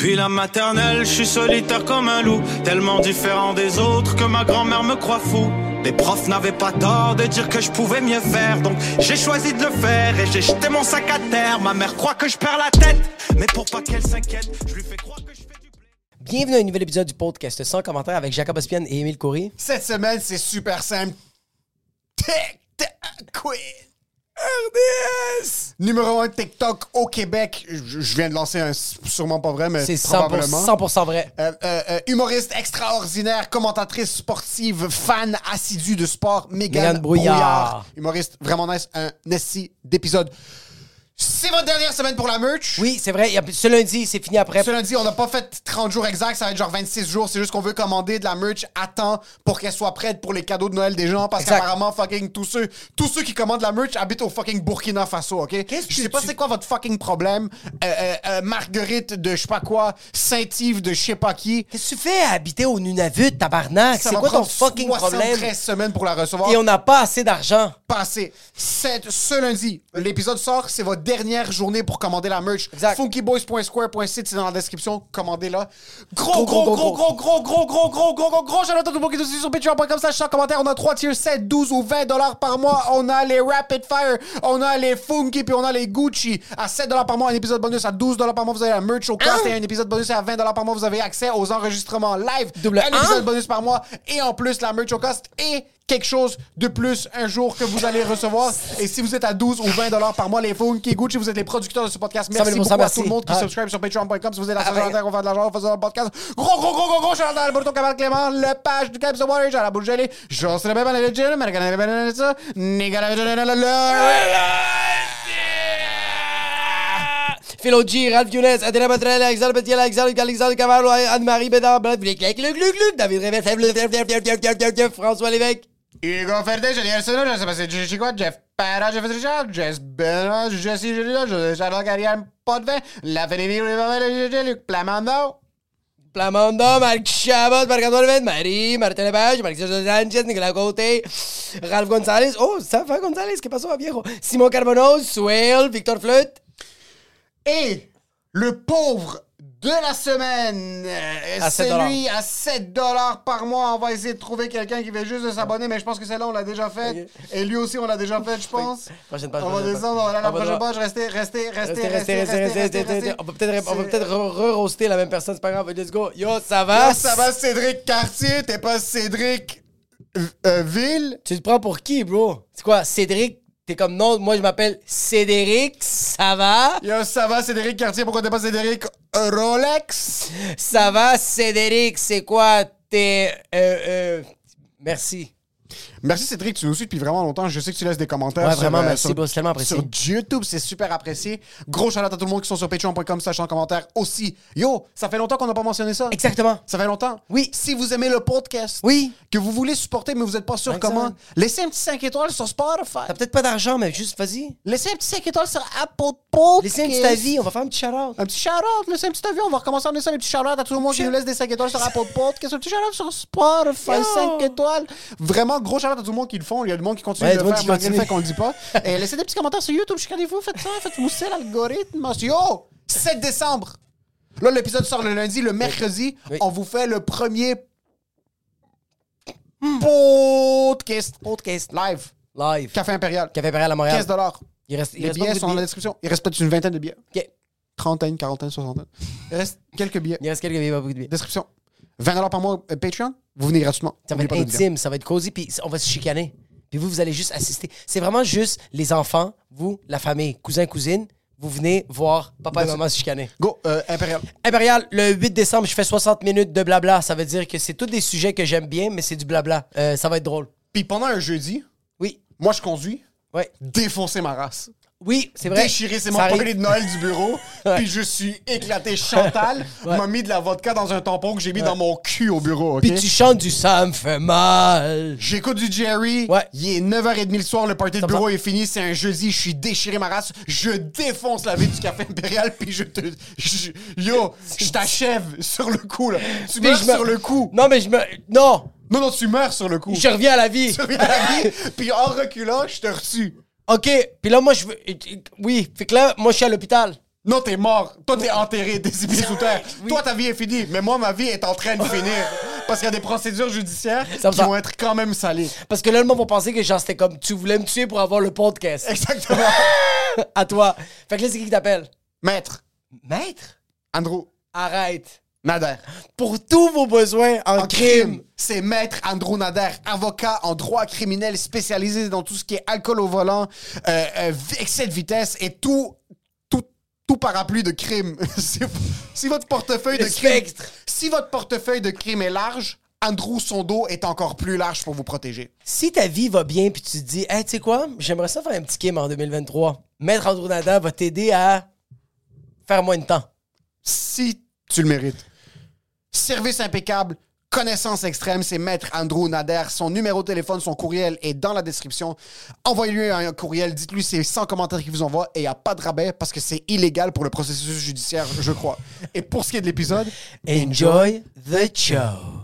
Puis la maternelle, je suis solitaire comme un loup, tellement différent des autres que ma grand-mère me croit fou. Les profs n'avaient pas tort de dire que je pouvais mieux faire, donc j'ai choisi de le faire et j'ai jeté mon sac à terre. Ma mère croit que je perds la tête, mais pour pas qu'elle s'inquiète, je lui fais croire que je fais du blé. Bienvenue à un nouvel épisode du podcast sans commentaire avec Jacob Ospian et Émile Coury. Cette semaine, c'est super simple. Tic, tac, quiz. RDS! Numéro 1 TikTok au Québec. Je, je viens de lancer un sûrement pas vrai, mais C'est 100%, probablement. 100% vrai. Euh, euh, euh, humoriste extraordinaire, commentatrice sportive, fan assidue de sport, Mégane Brouillard. Brouillard. Humoriste vraiment nice, un esti d'épisode. C'est votre dernière semaine pour la merch? Oui, c'est vrai. Ce lundi, c'est fini après. Ce lundi, on n'a pas fait 30 jours exacts, ça va être genre 26 jours. C'est juste qu'on veut commander de la merch à temps pour qu'elle soit prête pour les cadeaux de Noël des gens. Parce qu'apparemment, fucking, tous ceux, tous ceux qui commandent la merch habitent au fucking Burkina Faso, ok? Qu'est-ce que Je sais pas tu- c'est quoi votre fucking problème. Euh, euh, euh, Marguerite de je sais pas quoi, Saint-Yves de je sais pas qui. Qu'est-ce que tu fais à habiter au Nunavut, tabarnak? C'est quoi ton fucking 73 problème? semaines pour la recevoir. Et on n'a pas assez d'argent. passé. Cette- ce lundi, l'épisode sort, c'est votre dernière journée pour commander la merch. Funkyboys.square.site, c'est dans la description. Commandez-la. Gros, gros, gros, gros, gros, gros, gros, gros, gros, gros, gros, à tout le monde qui est aussi sur patreon.com slash en commentaire. On a 3 tiers 7, 12 ou 20 dollars par mois. On a les Rapid Fire, on a les Funky, puis on a les Gucci. À 7 dollars par mois, un épisode bonus. À 12 dollars par mois, vous avez la merch au cast. Et un épisode bonus à 20 dollars par mois, vous avez accès aux enregistrements live. Double un épisode bonus par mois. Et en plus, la merch au cost et quelque chose de plus un jour que vous allez recevoir. Et si vous êtes à 12 ou 20 dollars par mois, les Funky Gucci, vous êtes les producteurs de ce podcast. Merci 100 000 beaucoup à tout le monde qui Ah. subscribe sur patreon.com. Si vous êtes à Ah, ben. la on fait de l'argent, on fait le podcast. Gros, gros, gros, gros, gros, à Alberto Cabal Clément, le page du Caps de Water, à la bouche gelée. J'en sais bien, le le ben, ça. Nigga, Philo G, Ralph Younes, Adrien Botrel, Alexandre Petit, Alexandre, Alexandre Cavallo, Anne-Marie Bédard, Gluc, David Révert, François Lévesque. Hugo Ferdinand, Julien Arsenault, je sais pas si c'est quoi, Jeff Parra, Jeff Richard, Jess Benoît, Jesse Julien, Charles Carrière, pas de vin, la Luc Plamando. Plamondon, Marc Chabot, Marc-Antoine Marie, Martin Lepage, Marc Sanchez, Nicolas Côté, Ralph González, oh, ça va González, ¿qué pasó, viejo? Simon Carbonos, Swell, Victor Flute. Et le pauvre de la semaine, euh, À 7 c'est lui à 7 dollars par mois. On va essayer de trouver quelqu'un qui veut juste de s'abonner, mais je pense que celle-là, on l'a déjà fait. Et lui aussi, on l'a déjà fait, je pense. Prochaine page, On va descendre, on va aller à la prochaine page. Restez, restez, restez, Restez, restez, restez, On va peut-être, on va C'est- peut-être re- re-roaster la même personne, c'est pas grave. Let's go. Yo, ça va? Yo, ça va, Cédric Cartier? T'es pas Cédric euh, euh, Ville? Tu te prends pour qui, bro? C'est quoi, Cédric? T'es comme non, moi je m'appelle Cédric, ça va? Yo, ça va, Cédric Cartier? Pourquoi t'es pas Cédric Rolex? Ça va, Cédric, c'est quoi? T'es. Euh, euh, merci. Merci Cédric, tu nous suis depuis vraiment longtemps. Je sais que tu laisses des commentaires. Ouais, sur, vraiment, euh, merci, sur- tellement apprécié. Sur YouTube, c'est super apprécié. Gros shout à tout le monde qui sont sur patreon.com, sachant en commentaire aussi. Yo, ça fait longtemps qu'on n'a pas mentionné ça. Exactement. Ça fait longtemps. Oui. Si vous aimez le podcast, Oui. que vous voulez supporter, mais vous n'êtes pas sûr comment, laissez un petit 5 étoiles sur Spotify. T'as peut-être pas d'argent, mais juste vas-y. Laissez un petit 5 étoiles sur Apple Podcast. Laissez un petit avis, on va faire un petit shout-out. Un petit shout-out, laissez un petit avis. On va recommencer à laisser un petit shout-out à tout le monde qui nous laisse des 5 étoiles sur Apple Podcast. Un petit shout-out sur Spotify, Yo. 5 étoiles. Vraiment, gros shout-out à tout le monde qui le font. Il y a du monde qui continue Ouais, de le faire malgré le fait qu'on le dit pas. Et laissez des petits commentaires sur YouTube. Chicanez-vous, faites ça, faites mousser l'algorithme. Yo, 7 décembre. Là, l'épisode sort le lundi. Le mercredi, Oui. on vous fait le premier podcast. Podcast. Live. Live. Café Impérial. Café Impérial à Montréal. 15 dollars. Il reste, il Les reste billets sont dans la description. Il reste peut-être une vingtaine de billets. Ok. Trentaine, quarantaine, soixantaine. Il reste quelques billets. Il reste quelques billets, pas beaucoup de billets. Description. 20 dollars par mois euh, Patreon? Vous venez gratuitement. Ça va être intime, ça va être cosy, puis on va se chicaner. Puis vous, vous allez juste assister. C'est vraiment juste les enfants, vous, la famille, cousins, cousines, vous venez voir papa et maman se chicaner. Go, euh, Impérial. Impérial, le 8 décembre, je fais 60 minutes de blabla. Ça veut dire que c'est tous des sujets que j'aime bien, mais c'est du blabla. Euh, ça va être drôle. Puis pendant un jeudi, Oui, moi, je conduis. ouais. Défoncer ma race. Oui, c'est vrai. Déchiré, c'est mon party de Noël du bureau. Puis je suis éclaté. Chantal Ouais. m'a mis de la vodka dans un tampon que j'ai mis dans mon cul au bureau. ok? Puis tu chantes du ça me fait mal. J'écoute du Jerry. Ouais. Il est 9h30 le soir, le party de bureau est fini, c'est un jeudi, je suis déchiré ma race, je défonce la vie du café impérial, puis je te. je- yo, je t'achève sur le coup, là. Tu meurs je me- sur le coup. Non, mais je me. Non! Non, non, tu meurs sur le coup. Je reviens à la vie. Tu reviens à la vie, puis en reculant, je te reçus. OK. Puis là, moi, je veux. Oui. Fait que là, moi, je suis à l'hôpital. Non, t'es mort. Toi, t'es enterré, t'es six pieds sous terre. Toi, ta vie est finie. Mais moi, ma vie est en train de finir. Parce qu'il y a des procédures judiciaires Ça qui vont être quand même salées. Parce que là, le monde va penser que genre, c'était comme tu voulais me tuer pour avoir le podcast. Exactement. à toi. Fait que là, c'est qui qui t'appelle? Maître, Maître? Andrew Arrête. Nader. Pour tous vos besoins en, En crime. crime, c'est Maître Andrew Nader, avocat en droit criminel spécialisé dans tout ce qui est alcool au volant, euh, euh, excès de vitesse et tout, tout, tout parapluie de crime. si, si votre portefeuille Le de crime, si votre portefeuille de crime est large, Andrew son dos est encore plus large pour vous protéger. Si ta vie va bien puis tu te dis, hey, tu sais quoi, j'aimerais ça faire un petit kim en 2023. Maître Andrew Nader va t'aider à faire moins de temps. Si tu le mérites. Service impeccable. Connaissance extrême, c'est Maître Andrew Nader. Son numéro de téléphone, son courriel est dans la description. Envoyez-lui un courriel, dites-lui c'est 100 commentaires qu'il vous envoie et il n'y a pas de rabais parce que c'est illégal pour le processus judiciaire, je crois. Et pour ce qui est de l'épisode, Enjoy the show.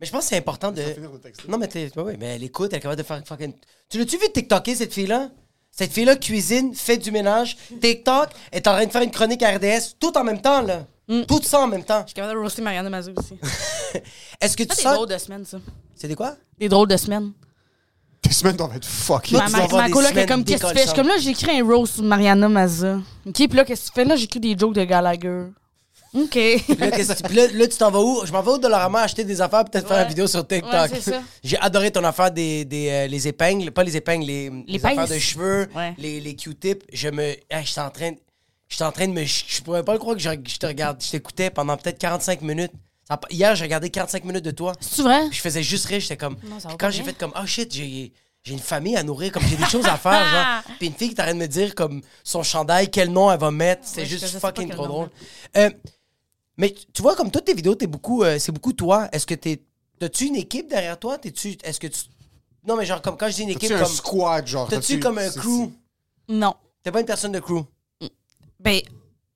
Mais je pense que c'est important de. finir le texte. Non, mais t'es. Oui, mais elle écoute, elle est capable de faire fucking. Tu l'as-tu vu TikToker, cette fille-là? Cette fille-là cuisine, fait du ménage. TikTok est en train de faire une chronique à RDS, tout en même temps, là. Tout ça en même temps. Je suis capable de roaster Marianne Mazou aussi. Est-ce que tu C'est des sens. drôles de semaines, ça. C'est des quoi? Des drôles de semaines. tes semaines doivent être. Toi, Ma, tu ma, ma coloc est comme, qu'est-ce que tu fais? Je suis décolletantes. comme là, j'écris un roast sur Mariana Mazza. OK, puis là, qu'est-ce que tu fais? Là, j'écris des jokes de Gallagher. OK. Là, tu- puis là, là, tu t'en vas où? Je m'en vais au Dollarama acheter des affaires, peut-être faire une vidéo sur TikTok. Ouais, c'est. J'ai adoré ton affaire des, des euh, les épingles, pas les épingles, les, les affaires pinces. de cheveux, Ouais. les, les Q-tips. Je me. Ah, j'étais en train. de- J'étais en train de me. Je je pourrais pas le croire que je, je te regarde. Je t'écoutais pendant peut-être 45 minutes. Hier, j'ai regardé 45 minutes de toi. C'est-tu vrai? Je faisais juste rire. J'étais comme. Non, quand j'ai fait comme. Oh shit, j'ai. J'ai une famille à nourrir, comme j'ai des choses à faire, genre. Puis une fille qui t'arrête de me dire, comme, son chandail, quel nom elle va mettre. C'est Ouais, je juste fucking trop drôle. Euh, mais tu vois, comme toutes tes vidéos, t'es beaucoup, euh, c'est beaucoup toi. Est-ce que t'es. As-tu une équipe derrière toi? T'es-tu. Est-ce que tu. Non, mais genre, comme quand je dis une équipe, T'as-tu un comme. squad, genre? T'as-tu comme un crew? Non. T'es pas une personne de crew? Ben,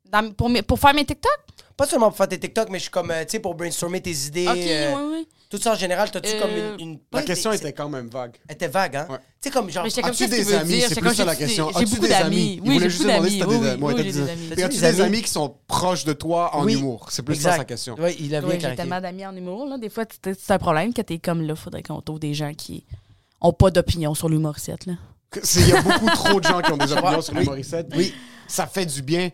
dans- pour, mes- pour faire mes TikTok? Pas seulement pour faire tes TikTok, mais je suis comme, euh, tu sais, pour brainstormer tes idées. OK, euh, oui, oui. Tout ça en général, t'as-tu Euh, comme une. une- La pas question était quand même vague. Elle était vague, hein? Ouais. Tu sais, comme genre. Mais j'étais comme, As-tu qu'est-ce tu des amis? dire? C'est plus comme, ça la j'ai- question. J'ai As-tu beaucoup des d'amis. Il Oui, voulait j'ai juste beaucoup demander d'amis. si t'as Oui, des oui, amis. Ouais, oui, t'as j'ai des des amis. as-tu des amis? qui sont proches de toi en Oui. humour? C'est plus ça sa question. Oui, il a bien Oui, j'ai clarifié. tellement d'amis en humour. Là. Des fois, c'est c'est un problème que t'es comme là. Faudrait qu'on trouve des gens qui ont pas d'opinion sur l'humoriste. là. C'est- Il y a beaucoup trop de gens qui ont des opinions sur les. Morissette. Oui. Ça fait du bien.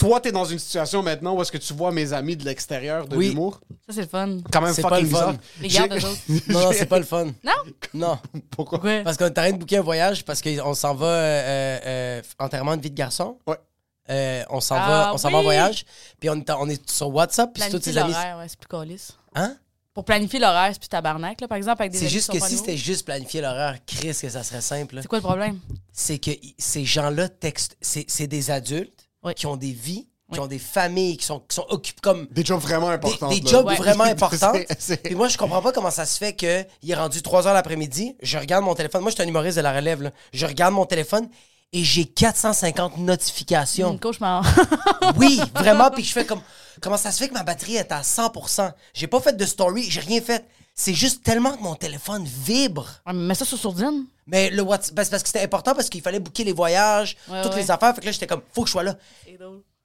Toi, t'es dans une situation maintenant où est-ce que tu vois mes amis de l'extérieur de Oui. l'humour? Ça, c'est le fun. Quand même C'est pas fucking le fun. bizarre. Les gardes, J'ai- eux autres. Non, non, c'est pas le fun. Non? Non. Pourquoi? Pourquoi? Parce qu'on est en train de booker un voyage parce qu'on s'en va euh, euh, enterrement de vie de garçon. Ouais. Euh, on s'en Ah, va, on s'en va en oui! voyage. Puis on est, en- on est sur WhatsApp. Puis c'est tous Planifier ses amis. l'horaire, ouais, c'est plus calice. Hein? Pour planifier l'horaire, c'est plus tabarnak. Là, par exemple, avec des C'est amis juste qui que sont si c'était juste planifier l'horaire, Chris, que ça serait simple. là. C'est quoi le problème? C'est que i- ces gens-là textent. C'est c'est des adultes Oui. qui ont des vies, qui ont des familles, qui sont, qui sont occupés comme. Des jobs vraiment Des, importants. des jobs Ouais. vraiment importants. Puis moi, je comprends pas comment ça se fait qu'il est rendu 3 heures l'après-midi. Je regarde mon téléphone. Moi, je suis un humoriste de la relève. là. Je regarde mon téléphone et j'ai 450 notifications. Une cauchemar. Oui, vraiment. Puis je fais comme. Comment ça se fait que ma batterie est à 100%? J'ai pas fait de story, j'ai rien fait. C'est juste tellement que mon téléphone vibre. Ouais, mais mets ça sur sourdine. Mais le WhatsApp, ben, c'est parce que c'était important parce qu'il fallait booker les voyages, Ouais, toutes ouais. les affaires. Fait que là, j'étais comme, faut que je sois là.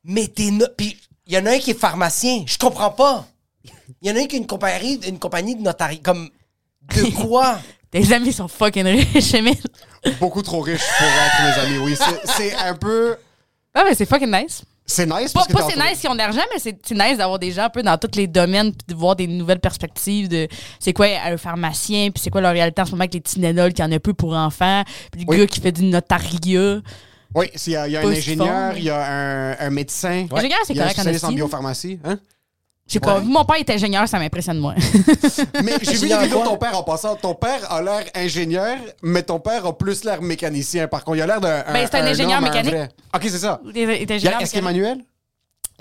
Mais t'es. no- Puis il y en a un qui est pharmacien. Je comprends pas. Il y en a un qui a une compagnie, une compagnie de notariat. Comme. De quoi? Tes amis sont fucking riches, Emile. Beaucoup trop riche pour être mes amis, oui. C'est- C'est un peu... Ah, mais c'est fucking nice. C'est nice Pas, parce que pas c'est nice si on a de l'argent, mais c'est nice d'avoir des gens un peu dans tous les domaines, puis de voir des nouvelles perspectives de c'est quoi un pharmacien, puis c'est quoi leur réalité en ce moment avec les Tylenol qui en a peu pour enfants, puis le Oui. gars qui fait du notariat. Oui, il y a, il y a un ingénieur, il y a un, un médecin. Ingénieur, c'est correct en biopharmacie. Hein? Je sais pas, mon père est ingénieur, ça m'impressionne moins. Mais j'ai vu de quoi? ton père en passant. Ton père a l'air ingénieur, mais ton père a plus l'air mécanicien. Par contre, il a l'air d'un. Ben, c'est un ingénieur homme, mécanique. Ok, c'est ça. Il est- il ingénieur Est-ce qu'il est manuel?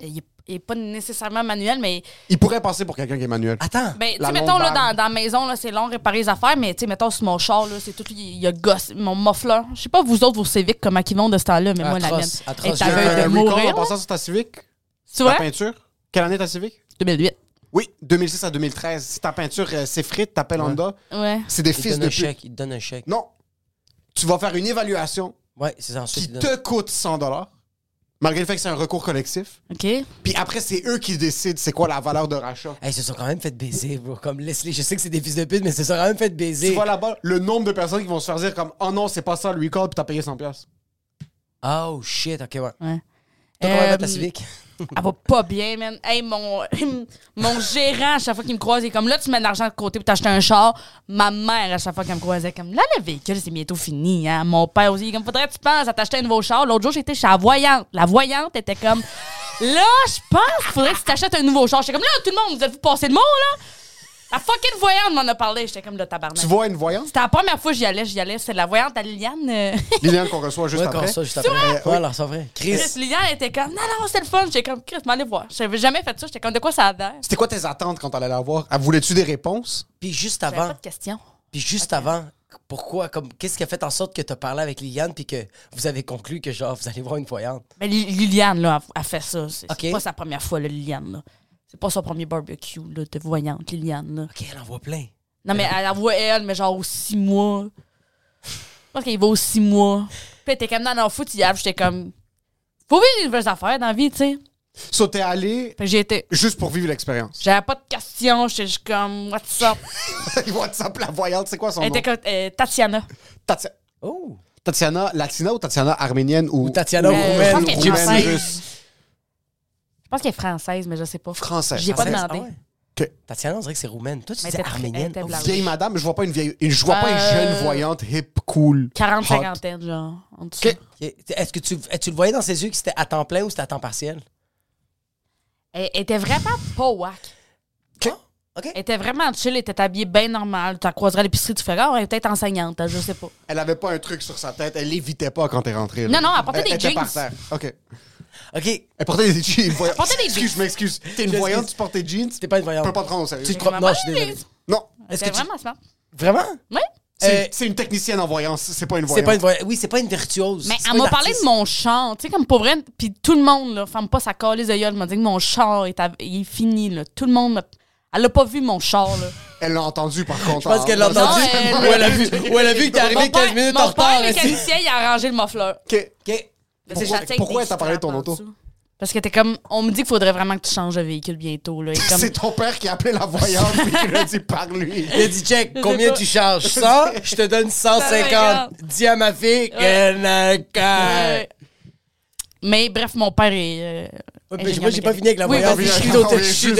Il est- il est pas nécessairement manuel, mais Il pourrait passer pour quelqu'un qui est manuel. Attends. Ben, tu mettons, là, dans, dans la maison, là, c'est long réparer les affaires, mais, tu sais, mettons, sur mon char, là, c'est tout, il y a gosse, mon muffler. Je sais pas, vous autres, vos Civic, comment ils vont de ce temps-là, mais moi, la mienne atroce. J'ai veille un de mourir. en passant sur ta Civic? Tu Ta vois? peinture? Quelle année ta Civic? 2008. Oui, 2006 à 2013. Si ta peinture euh, s'effrite, t'appelles Honda. Ouais. C'est des Il fils donne de un pute. chèque. Il te donne un chèque. Non. Tu vas faire une évaluation Ouais, c'est ça. Ensuite, qui il te donne- te coûte 100 malgré le fait que c'est un recours collectif. OK. Puis après, c'est eux qui décident c'est quoi la valeur de rachat. Hey, ils se sont quand même fait baiser, bro. Comme Leslie, je sais que c'est des fils de pute, mais ils se sont quand même fait baiser. Tu vois là-bas le nombre de personnes qui vont se faire dire comme oh non, c'est pas ça le recall, puis t'as payé 100$. piastres. Oh shit, ok, ouais. Ouais. Toi, comment va ta Euh, civique? Elle va pas bien, man. Hey, mon, mon gérant, à chaque fois qu'il me croise, il comme là, tu mets de l'argent de côté pour t'acheter un char. Ma mère, à chaque fois qu'elle me croisait, comme là, le véhicule, c'est bientôt fini. Hein? Mon père aussi, il comme faudrait que tu penses à t'acheter un nouveau char. L'autre jour, j'étais chez la voyante. La voyante était comme là, je pense qu'il faudrait que tu t'achètes un nouveau char. J'étais comme là, tout le monde, vous êtes-vous passé le mot, là? La fucking voyante m'en a parlé. J'étais comme le tabarnak. Tu vois une voyante? C'était la première fois que j'y allais. J'y allais. C'est la voyante à Liliane. euh. Liliane qu'on reçoit juste Ouais, après. encore ça, juste après. Ouais, alors c'est vrai. Chris. Chris, Liliane était comme non, non, c'était le fun. J'étais comme Chris, m'allez voir. J'avais jamais fait ça. J'étais comme de quoi ça a l'air? C'était quoi tes attentes quand t'allais la voir? Ah, Voulais-tu des réponses? Puis juste J'avais avant, pas de questions. puis juste avant, pourquoi, comme, qu'est-ce qui a fait en sorte que t'as parlé avec Liliane puis que vous avez conclu que genre vous allez voir une voyante? Mais Li- Liliane, là, a, a fait ça. C'est c'est Ok. pas sa première fois, là, Liliane, là. C'est pas son premier barbecue, là, de voyante, Liliane, là. Ok, elle en voit plein. Non, mais elle, elle voit elle, mais genre aux six mois. Je pense qu'il va aux six mois. Puis elle était comme, non, non, foot, hier, j'étais comme, faut vivre des nouvelles affaires dans la vie, tu sais. So, t'es allé Fait que j'ai été, juste pour vivre l'expérience. j'avais pas de questions, j'étais juste comme, what's up? WhatsApp, la voyante, c'est quoi son Elle nom? était comme, euh, Tatiana. Tatia- Oh! Tatiana latina ou Tatiana arménienne ou, Ou Tatiana Euh, je roumaine. pense qu'elle est gypsy. française. russe? Je pense qu'elle est française, mais je sais pas. Française. J'ai pas Française? demandé. Ah ouais. Tatiana, on dirait que c'est roumaine. Toi, tu Mais elle elle arménienne. Oh, blanche. Vieille madame, je vois pas une vieille, je vois pas une Euh, jeune voyante hip, cool. 40, hot. 50 genre. En dessous. Ok. Ok. Est-ce que tu, tu le voyais dans ses yeux que c'était à temps plein ou c'était à temps partiel? Elle elle était vraiment pas whack. Ok. Ok. Elle était vraiment chill, elle était habillée bien normal. Tu la croiserais à l'épicerie, tu ferais, ah, elle est peut-être enseignante, hein, je sais pas. Elle avait pas un truc sur sa tête, elle l'évitait pas quand t'es rentré. là. Non, non, elle portait des était jeans. par terre. OK. Ok. Elle portait des jeans. Elle portait des Excuse, jeans. je m'excuse. T'es une Je voyante, tu portes tes jeans. T'es pas une Je voyante. peux pas te prendre au sérieux. Tu te crois. Non, je suis désolé. Non. Est-ce que tu- vraiment smart. Vraiment? Oui. C'est Euh, c'est une technicienne en voyance, c'est pas une C'est voyante. pas une voyante. Oui, c'est pas une virtuose. Mais elle m'a parlé de mon char, tu sais, comme pour vrai. Puis tout le monde, là, ferme pas sa calice de gueule, m'a dit que mon char est, à- il est fini, là. Tout le monde m'a. Elle a pas vu mon char, là. Elle l'a entendu par contre. Je pense qu'elle l'a Non, entendu. elle- Ou elle a vu, ou elle a vu que t'es arrivé Mon 15 père- minutes mon en retard. père, ici. mécanicien, il a arrangé le muffler. OK. Ok. Pourquoi- t'as parlé de ton auto? Parce que t'es comme. On me dit qu'il faudrait vraiment que tu changes de véhicule bientôt, là. Comme- C'est ton père qui a appelé la voyante et qui lui a dit par lui. Il a dit, check, combien tu charges? 100? Je te donne 150. Dis à ma fille qu'elle n'a qu'à... Ouais. Mais bref, mon père est. euh, Ouais, ingénieur mais Moi, j'ai pas fini avec la Oui, voyante. Je suis vient je suis.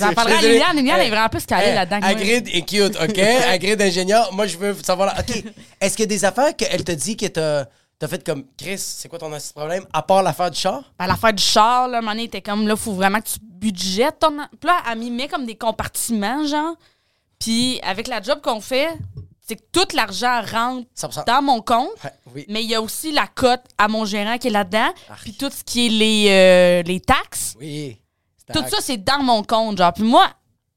J'en parlerai à. Liliane. Liliane est vraiment plus calée là-dedans. Hagrid est cute, OK? Hagrid ingénieur. Moi, je veux savoir... là, OK, est-ce qu'il y a des affaires qu'elle te dit que t'as t'as fait comme... Chris, c'est quoi ton problème? À part l'affaire du char? À l'affaire du char, là, donné, était comme, là, faut vraiment que tu budgètes ton. Puis là, elle m'y met comme des compartiments, genre. Puis avec la job qu'on fait, c'est que tout l'argent rentre 100%. dans mon compte. Ouais, oui. Mais il y a aussi la cote à mon gérant qui est là-dedans. Puis tout ce qui est les, euh, les taxes. Oui. Tout ça, c'est dans mon compte, genre. Puis moi,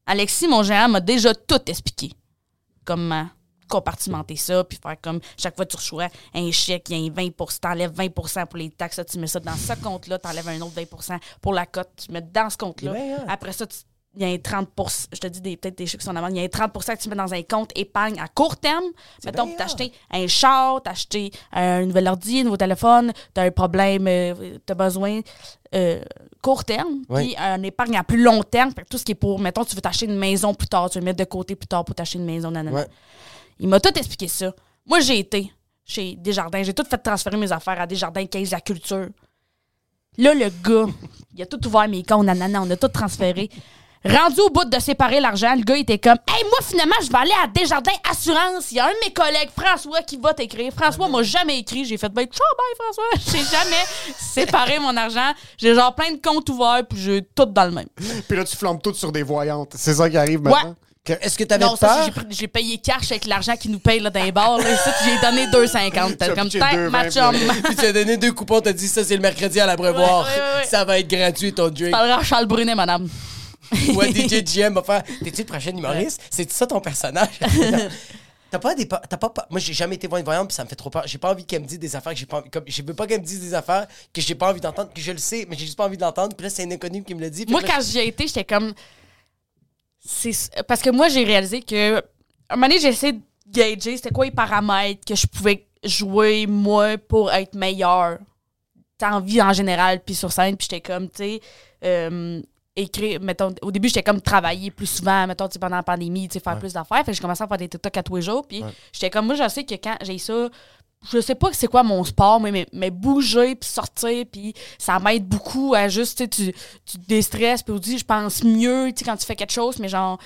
Alexis, mon gérant, m'a déjà tout expliqué. Comment compartimenter ça, puis faire comme chaque fois que tu reçois un chèque, il y a un 20 t'enlèves 20 pour les taxes, tu mets ça dans ce compte-là, t'enlèves un autre 20% pour la cote, tu mets dans ce compte-là. Ouais, ouais. Après ça, tu- il y a un 30 je te dis des- peut-être des chiffres qui sont en avant, il y a un 30% que tu mets dans un compte épargne à court terme. Mettons, bien pour t'acheter un char, t'acheter un nouvel ordi, un nouveau téléphone, t'as un problème, euh, t'as besoin euh, court terme, Oui. puis un épargne à plus long terme, fait que tout ce qui est pour, mettons, tu veux t'acheter une maison plus tard, tu veux mettre de côté plus tard pour t'acheter une maison, nanana. Ouais. Il m'a tout expliqué ça. Moi, j'ai été chez Desjardins, j'ai tout fait transférer mes affaires à Desjardins 15 la culture. Là, le gars, il a tout ouvert mes comptes, nanana, on a tout transféré. Rendu au bout de séparer l'argent, le gars était comme Hey, moi, finalement, je vais aller à Desjardins Assurance. Il y a un de mes collègues, François, qui va t'écrire. François m'a jamais écrit. J'ai fait Ben, ciao, bye, François. J'ai jamais séparé mon argent. J'ai genre plein de comptes ouverts, puis j'ai tout dans le même. Puis là, tu flambes tout sur des voyantes. C'est ça qui arrive maintenant? Est-ce que t'avais Non, ça, peur? j'ai payé cash avec l'argent qu'ils nous payent là, dans les bars. Là. J'ai donné 2,50. T'as T'as comme tête, 2,20 ma chum. Puis tu as donné deux coupons, t'as dit ça c'est le mercredi à l'abreuvoir. Ouais, ouais, ouais. Ça va être gratuit ton drink. Parlera à Charles Brunet, madame. Ouais, DJ GM va faire T'es-tu le prochain humoriste? C'est ça ton personnage? T'as pas des. pa- T'as pas, pa- Moi, j'ai jamais été voir une voyante, puis ça me fait trop peur. J'ai pas envie qu'elle me dise des affaires que j'ai pas envie. Comme, je veux pas qu'elle me dise des affaires que j'ai pas envie d'entendre, que je le sais, mais j'ai juste pas envie d'entendre. Puis là, c'est un inconnu qui me le dit. Moi, là, quand j'y ai été, j'étais comme. C'est- Parce que moi, j'ai réalisé que. Un moment donné, j'ai essayé de gager c'était quoi les paramètres que je pouvais jouer, moi, pour être meilleur. En vie en général, puis sur scène, puis j'étais comme, tu sais. euh, écrire, mettons, au début, j'étais comme travailler plus souvent, mettons, pendant la pandémie, tu sais, faire plus d'affaires. Fait que j'ai commencé à faire des TikTok à tous les jours. Puis j'étais comme, moi, je sais que quand j'ai ça, je sais pas c'est quoi mon sport, mais, mais, mais bouger, puis sortir, puis ça m'aide beaucoup à juste, tu tu, te déstresses, puis aussi, je pense mieux, tu sais, quand tu fais quelque chose, mais genre,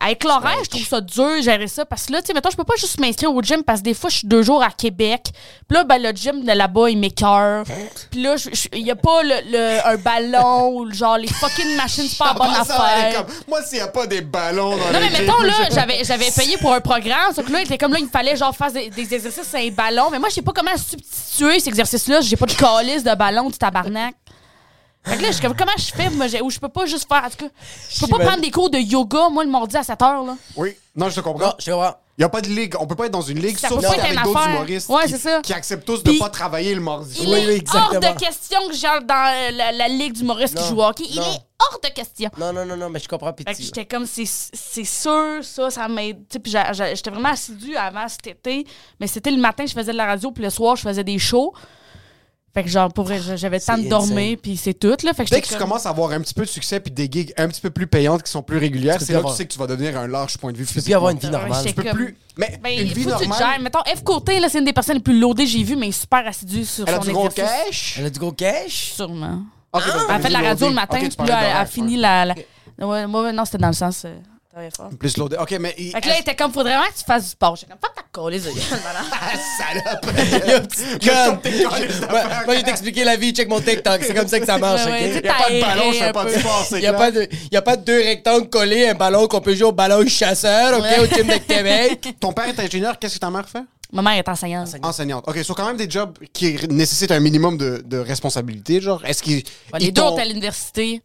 avec l'horaire, je trouve ça dur, gérer ça, parce que là, tu sais, mettons, je peux pas juste m'inscrire au gym, parce que des fois, je suis deux jours à Québec, puis là, ben, le gym de là-bas, il m'écœure, puis là, il y a pas le, le- un ballon, ou genre, les fucking machines, c'est pas bonne affaire. comme, Moi, s'il n'y a pas des ballons dans Non, mais mettons, là, j'avais, payé pour un programme. Sauf que là, il était comme là, il me fallait genre faire des, des exercices sur un ballon. Mais moi, je sais pas comment substituer ces exercices-là. J'ai pas de calice de ballon, du tabarnak. Fait que là, je suis comme, comment je fais? Moi, j'ai- ou je peux pas juste faire. En tout cas, je peux pas J'imagine. prendre des cours de yoga, moi, le mardi à 7 h, là. Oui, non, je te comprends. Non, je comprends. Il n'y a pas de ligue. On peut pas être dans une ligue, Ça sauf peut pas si être avec une d'autres affaire. humoristes Ouais, qui, c'est ça. qui acceptent tous de Puis- pas travailler le mardi. Il Oui, est oui, exactement. hors de question que j'aille dans la, la ligue d'humoristes qui Non, joue au hockey. Il non. est hors de question. Non, non, non, non, mais je comprends. Fait que Piti. j'étais comme, c'est c'est sûr, ça, ça m'aide. Puis j'étais vraiment assidue avant cet été. Mais c'était le matin, je faisais de la radio, puis le soir, je faisais des shows. Fait que genre, pour j'avais le temps de dormir, puis c'est tout, là. Fait que Dès que tu comme- commences à avoir un petit peu de succès puis des gigs un petit peu plus payantes qui sont plus régulières, c'est là que tu sais que tu vas devenir un large point de vue Tu peux physique. plus avoir une vie normale. Tu peux comme- plus. Mais Ben, une vie normale. gères. Mettons, F Côté, là, c'est une des personnes les plus loadées que j'ai vues, mais super assidue sur Elle a son du gros exercice. cash? Elle a du gros cash? Sûrement. Ok, ben, Elle a fait de la radio le matin, Ok, tu puis là, elle a fini la... la... Ouais, moi, non, c'était dans le sens... euh, fort. Plus loadé. Ok, mais. il- Fait que là, il était comme, faudrait vraiment que tu fasses du sport. J'étais comme, fuck ta colise de gueule, madame. Salope! Il y a un petit. Moi, je vais t'expliquer la vie. Check mon TikTok. C'est comme ça que ça marche, Il n'y a pas de ballon, je fais pas de sport, c'est Il n'y a, pas de- y a pas de deux rectangles collés, un ballon qu'on peut jouer au ballon chasseur, OK, au gym de Québec. Ton père est ingénieur, qu'est-ce que ta mère fait? Ma mère est enseignante. Enseignante. Ok, sont quand même des jobs qui nécessitent un minimum de, de responsabilité, genre. Est-ce qu'ils. Ouais, les deux à l'université.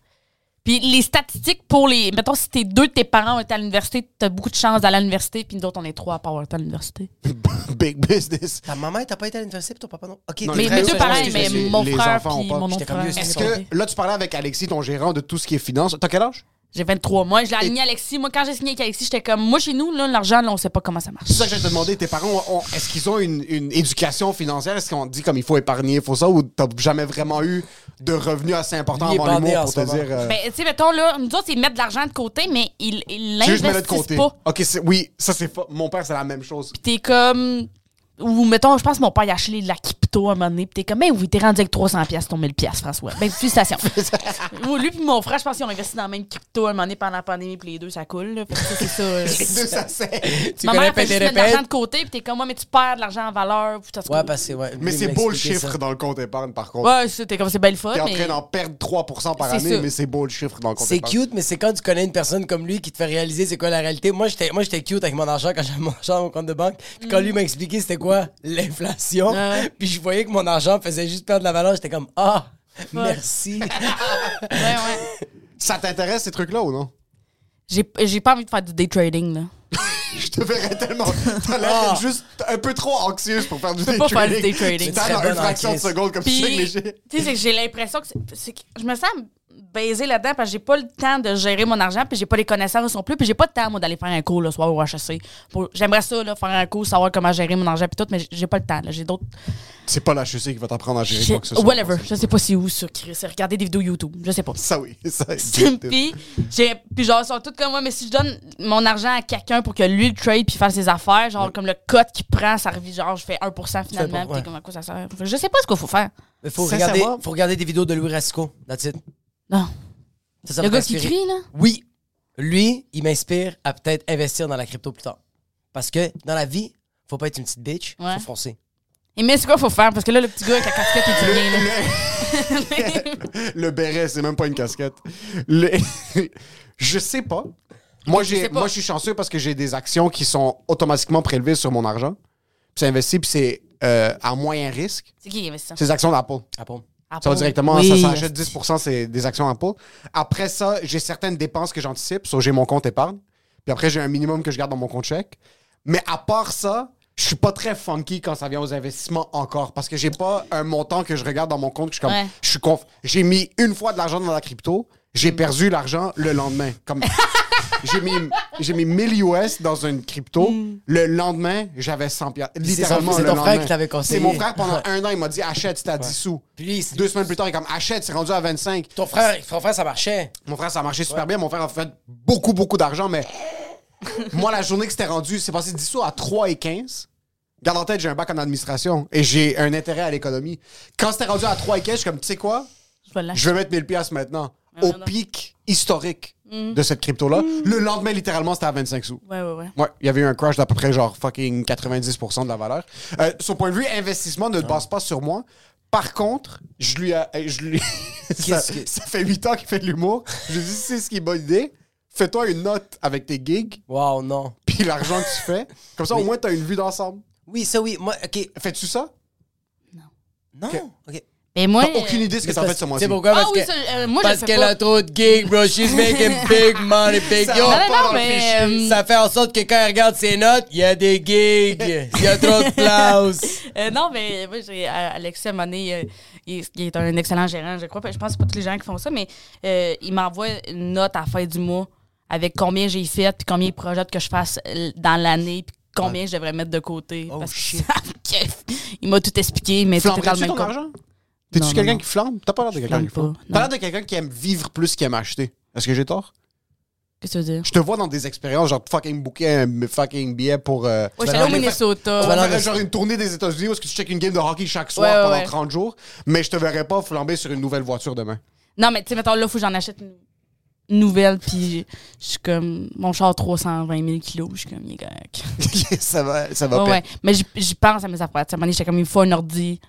Puis les statistiques pour les. Mettons, si tes deux de tes parents ont été à l'université, t'as beaucoup de chances d'aller à l'université, puis nous autres, on est trois à pas avoir été à l'université. Big business. Ta maman, t'as pas été à l'université, puis ton papa non? OK. Non, Mais les mes deux parents, mais mon frère puis mon autre frère. Est-ce que là, tu parlais avec Alexis, ton gérant, de tout ce qui est finance. T'as quel âge? J'ai 23 mois. Je l'ai aligné Alexis. Moi, quand j'ai signé avec Alexis, j'étais comme, moi, chez nous, là, l'argent, là, on sait pas comment ça marche. C'est ça que je te demander. Tes parents, ont- ont- est-ce qu'ils ont une, une éducation financière? Est-ce qu'on te dit comme il faut épargner, il faut ça? Ou t'as jamais vraiment eu de revenus assez importants avant l'humour en pour te moment. dire. euh, Ben, tu sais, mettons, là, nous autres, ils mettent de l'argent de côté, mais ils l'investissent côté. pas. Ok, c'est- oui, ça c'est fa- Mon père, c'est la même chose. Puis t'es comme. Ou mettons, je pense que mon père il a acheté de la crypto à un moment donné. Puis t'es comme, ben oui, t'es rendu avec 300$ piastres, ton 1000$, François. Ben, félicitations. Lui puis mon frère, je pense qu'ils ont investi dans la même crypto à un moment donné pendant la pandémie, puis les deux, ça coule. là. Fait que ça, c'est ça. euh, Les deux, ça c'est. Tu Ma connais mère fait Pété juste mettre de l'argent de côté, puis t'es comme, ouais, mais tu perds de l'argent en valeur. Puis t'as- Ouais, parce que, ouais. Mais c'est beau le chiffre ça. dans le compte épargne, par contre. Ouais, c'est- t'es comme, c'est belle fun. T'es en train d'en perdre 3% par C'est année, ça. mais c'est beau le chiffre dans le compte C'est épargne. cute, mais c'est quand tu connais une personne comme lui qui te fait réaliser c'est quoi la réalité. Moi, j'étais, moi, j'étais cute avec mon argent quand j'avais mon argent au compte de banque. Puis quand lui m'a expliqué c'était quoi l'inflation, Mm. Puis je voyais que mon argent faisait juste perdre de la valeur, j'étais comme ah, merci. Ouais, ouais. Ça t'intéresse ces trucs-là ou non? J'ai j'ai pas envie de faire du day trading, là. Je te verrais tellement. T'as l'air d'être juste un peu trop anxieuse pour faire du peux day pas faire trading. du day trading. Tu dans une fraction de seconde comme Puis, tu sais léger. tu sais, c'est que j'ai l'impression que, c'est- c'est que je me sens baisée là-dedans parce que j'ai pas le temps de gérer mon argent, puis j'ai pas les connaissances non plus, puis j'ai pas le temps, moi, d'aller faire un cours le soir au HEC. Pour- J'aimerais ça, là, faire un cours, savoir comment gérer mon argent, puis tout, mais j'ai pas le temps, là. J'ai d'autres. C'est pas la HEC qui va t'apprendre à gérer quoi que ce soit. Whatever. Je sais pas si où, sur c'est regarder des vidéos YouTube. Je sais pas. Ça oui, ça. puis, j'ai, puis genre, ils sont tous comme moi, mais si je donne mon argent à quelqu'un pour que lui le trade puis fasse ses affaires, genre, comme le code qu'il prend, ça revient, genre, je fais 1% finalement, puis ouais. t'es comme à quoi ça sert. Je sais pas ce qu'il faut faire. Il faut regarder, faut regarder des vidéos de Louis Rasco. That's it. Non. Ça, ça le gars qui crie, là? Oui. Lui, il m'inspire à peut-être investir dans la crypto plus tard. Parce que dans la vie, faut pas être une petite bitch, Ouais. faut foncer. Et mais c'est quoi qu'il faut faire? Parce que là, le petit gars avec la casquette, il dit rien, là. Le béret, c'est même pas une casquette. Le- je sais pas. Moi, Je j'ai, sais pas. moi, je suis chanceux parce que j'ai des actions qui sont automatiquement prélevées sur mon argent. Puis c'est investi, puis c'est euh, à moyen risque. C'est qui qui investit ça? C'est des actions d'Apple. Ah Ça va directement, Oui. ça s'achète 10% c'est des actions Apple. Après ça, j'ai certaines dépenses que j'anticipe. So, j'ai mon compte épargne. Puis après, j'ai un minimum que je garde dans mon compte chèque. Mais à part ça, je suis pas très funky quand ça vient aux investissements encore. Parce que j'ai pas un montant que je regarde dans mon compte. que Je suis comme, Ouais. je suis conf- J'ai mis une fois de l'argent dans la crypto. J'ai perdu l'argent le lendemain. Comme, j'ai mis, j'ai mis 1000 US dans une crypto. Le lendemain, j'avais 100 piastres. c'est Littéralement, c'est ton frère lendemain. qui t'avait conseillé. C'est mon frère pendant Ouais. un an. Il m'a dit, achète, c'était à 10 sous. Puis Deux semaines plus tard, il est comme achète, c'est rendu à 25. ton frère, ton frère, ça marchait. Mon frère, ça a marché super bien. Mon frère a fait beaucoup, beaucoup d'argent, mais moi, la journée que c'était rendu, c'est passé 10 sous à 3 et 15. Garde en tête, j'ai un bac en administration et j'ai un intérêt à l'économie. Quand c'était rendu à 3 et 15, je suis comme, tu sais quoi? Je vais mettre 1000 piastres maintenant. Ah, Au non. pic historique de cette crypto-là. Le lendemain, littéralement, c'était à 25 sous. Ouais, ouais, ouais. Ouais, il y avait eu un crash d'à peu près genre fucking 90% de la valeur. Euh, son point de vue, investissement ne base pas sur moi. Par contre, je lui ai- je lui ça, Qu'est-ce que- ça fait 8 ans qu'il fait de l'humour. Je lui ai dit c'est ce qui est bonne idée. Fais-toi une note avec tes gigs Wow, non. puis l'argent que tu fais. Comme ça au moins tu as une vue d'ensemble. Oui, ça oui. Moi, OK. Fais-tu ça? Non. Ok. OK. Mais moi. T'as aucune idée ce que t'as fait ce mois-ci. C'est pourquoi? Ah Parce oui, que, ça, euh, moi, parce qu'elle a trop de gigs, bro. She's making big money, big. Ça Yo, va Non, mais, euh, ça fait en sorte que quand elle regarde ses notes, il y a des gigs. Il y a trop de place. Euh, non, mais moi, j'ai Alexis, à un moment donné, il, est- il est un excellent gérant, je crois. Je pense que c'est pas tous les gens qui font ça, mais euh, il m'envoie une note à la fin du mois avec combien j'ai fait, puis combien il projette que je fasse dans l'année, puis combien je devrais mettre de côté. Oh, parce que shit. ça kiffe. Il m'a tout expliqué, mais tout est dans le même ton compte. argent? T'es-tu quelqu'un qui flambe? T'as pas l'air de quelqu'un qui flambe. T'as l'air de quelqu'un qui aime vivre plus qu'il aime acheter. Est-ce que j'ai tort? Qu'est-ce que tu veux dire? Je te vois dans des expériences, genre fucking booker un fucking billet pour. euh, Ouais, allé au Minnesota. Tu aller- genre une tournée des États-Unis où est-ce que tu checkes une game de hockey chaque soir Ouais, pendant ouais. 30 jours, mais je te verrais pas flamber sur une nouvelle voiture demain. Non, mais tu sais, mettons, là, faut que j'en achète une nouvelle, puis je suis comme. Mon char 320 000 kilos, je suis comme, il est correct. ça va, ça va Ouais, ouais. Mais j'y pense à mes affaires. À un moment donné, j'étais comme, il me faut un ordi.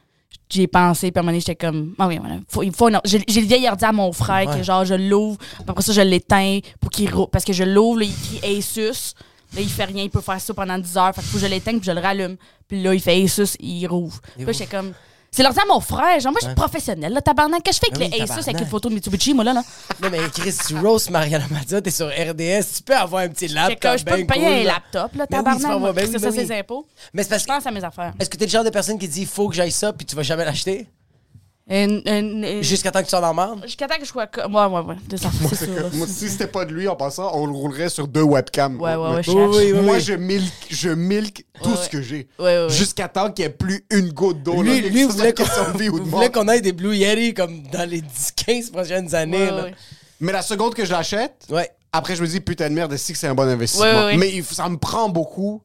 J'y ai pensé, puis à un moment donné, j'étais comme, ah oui, voilà. Faut, il faut. J'ai j'ai le vieil ordi à mon frère, Ouais. que genre, je l'ouvre, après ça, je l'éteins pour qu'il roule. Parce que je l'ouvre, là, il crie Asus. Là, il fait rien, il peut faire ça pendant 10 heures. Fait qu'il faut que je l'éteigne, puis je le rallume. Puis là, il fait Asus, il rouvre. Puis là, j'étais comme. C'est l'ordi à mon frère. Genre, moi, je suis professionnelle, là, tabarnak. Qu'est-ce que je fais avec Ben oui, le Asus avec tabarnak. une photo de Mitsubishi, moi, là, là? Non, mais Chris, tu roast Mariana Mazza, t'es sur RDS, tu peux avoir un petit laptop. je peux ben me payer un laptop, là, Ben tabarnak. avoir- ben c'est ça, ben ses impôts. Mais c'est parce Je que. pense à mes affaires. Est-ce que t'es le genre de personne qui dit faut que j'aille ça, puis tu vas jamais l'acheter? Une- une- une- Jusqu'à temps que tu sois dans la merde? Jusqu'à temps que je sois. co- Ouais, ouais, ouais. Ça, c'est sûr, là. Moi, si c'était pas de lui en passant, on le roulerait sur deux webcams. Ouais, ouais, ouais, je Oui, oui, oui, Moi, oui. je milk, je milk tout Ouais, ce que j'ai. Ouais, ouais, ouais. Jusqu'à temps qu'il n'y ait plus une goutte d'eau. Lui, là, lui que voulait qu'on question de vie ou de mort. voulait qu'on ait des Blue Yeti comme dans les 10, 15 prochaines années. Ouais, là. ouais. Mais la seconde que je l'achète, Ouais. après, je me dis, putain de merde, est-ce que c'est un bon investissement? Ouais, ouais, ouais. Mais il ça me prend beaucoup.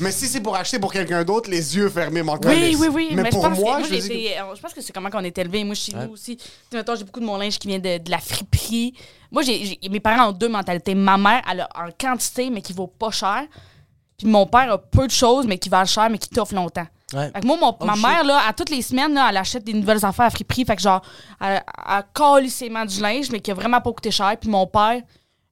Mais si c'est pour acheter pour quelqu'un d'autre, les yeux fermés, m'en Oui, oui, oui. Mais, Mais, pour je pense moi, que, je moi, que- été- euh, je pense que c'est comment qu'on est élevé. Moi, chez nous aussi. Tu j'ai beaucoup de mon linge qui vient de, de la friperie. Moi, j'ai, mes parents ont deux mentalités. Ma mère, elle a en quantité, mais qui vaut pas cher. Puis mon père a peu de choses, mais qui valent cher, mais qui t'offrent longtemps. Ouais. Fait que moi, mon- ma Oh, shit. mère, là, à toutes les semaines, là, elle achète des nouvelles affaires à friperie. Fait que genre, elle, elle calissement du linge, mais qui a vraiment pas coûté cher. Puis mon père,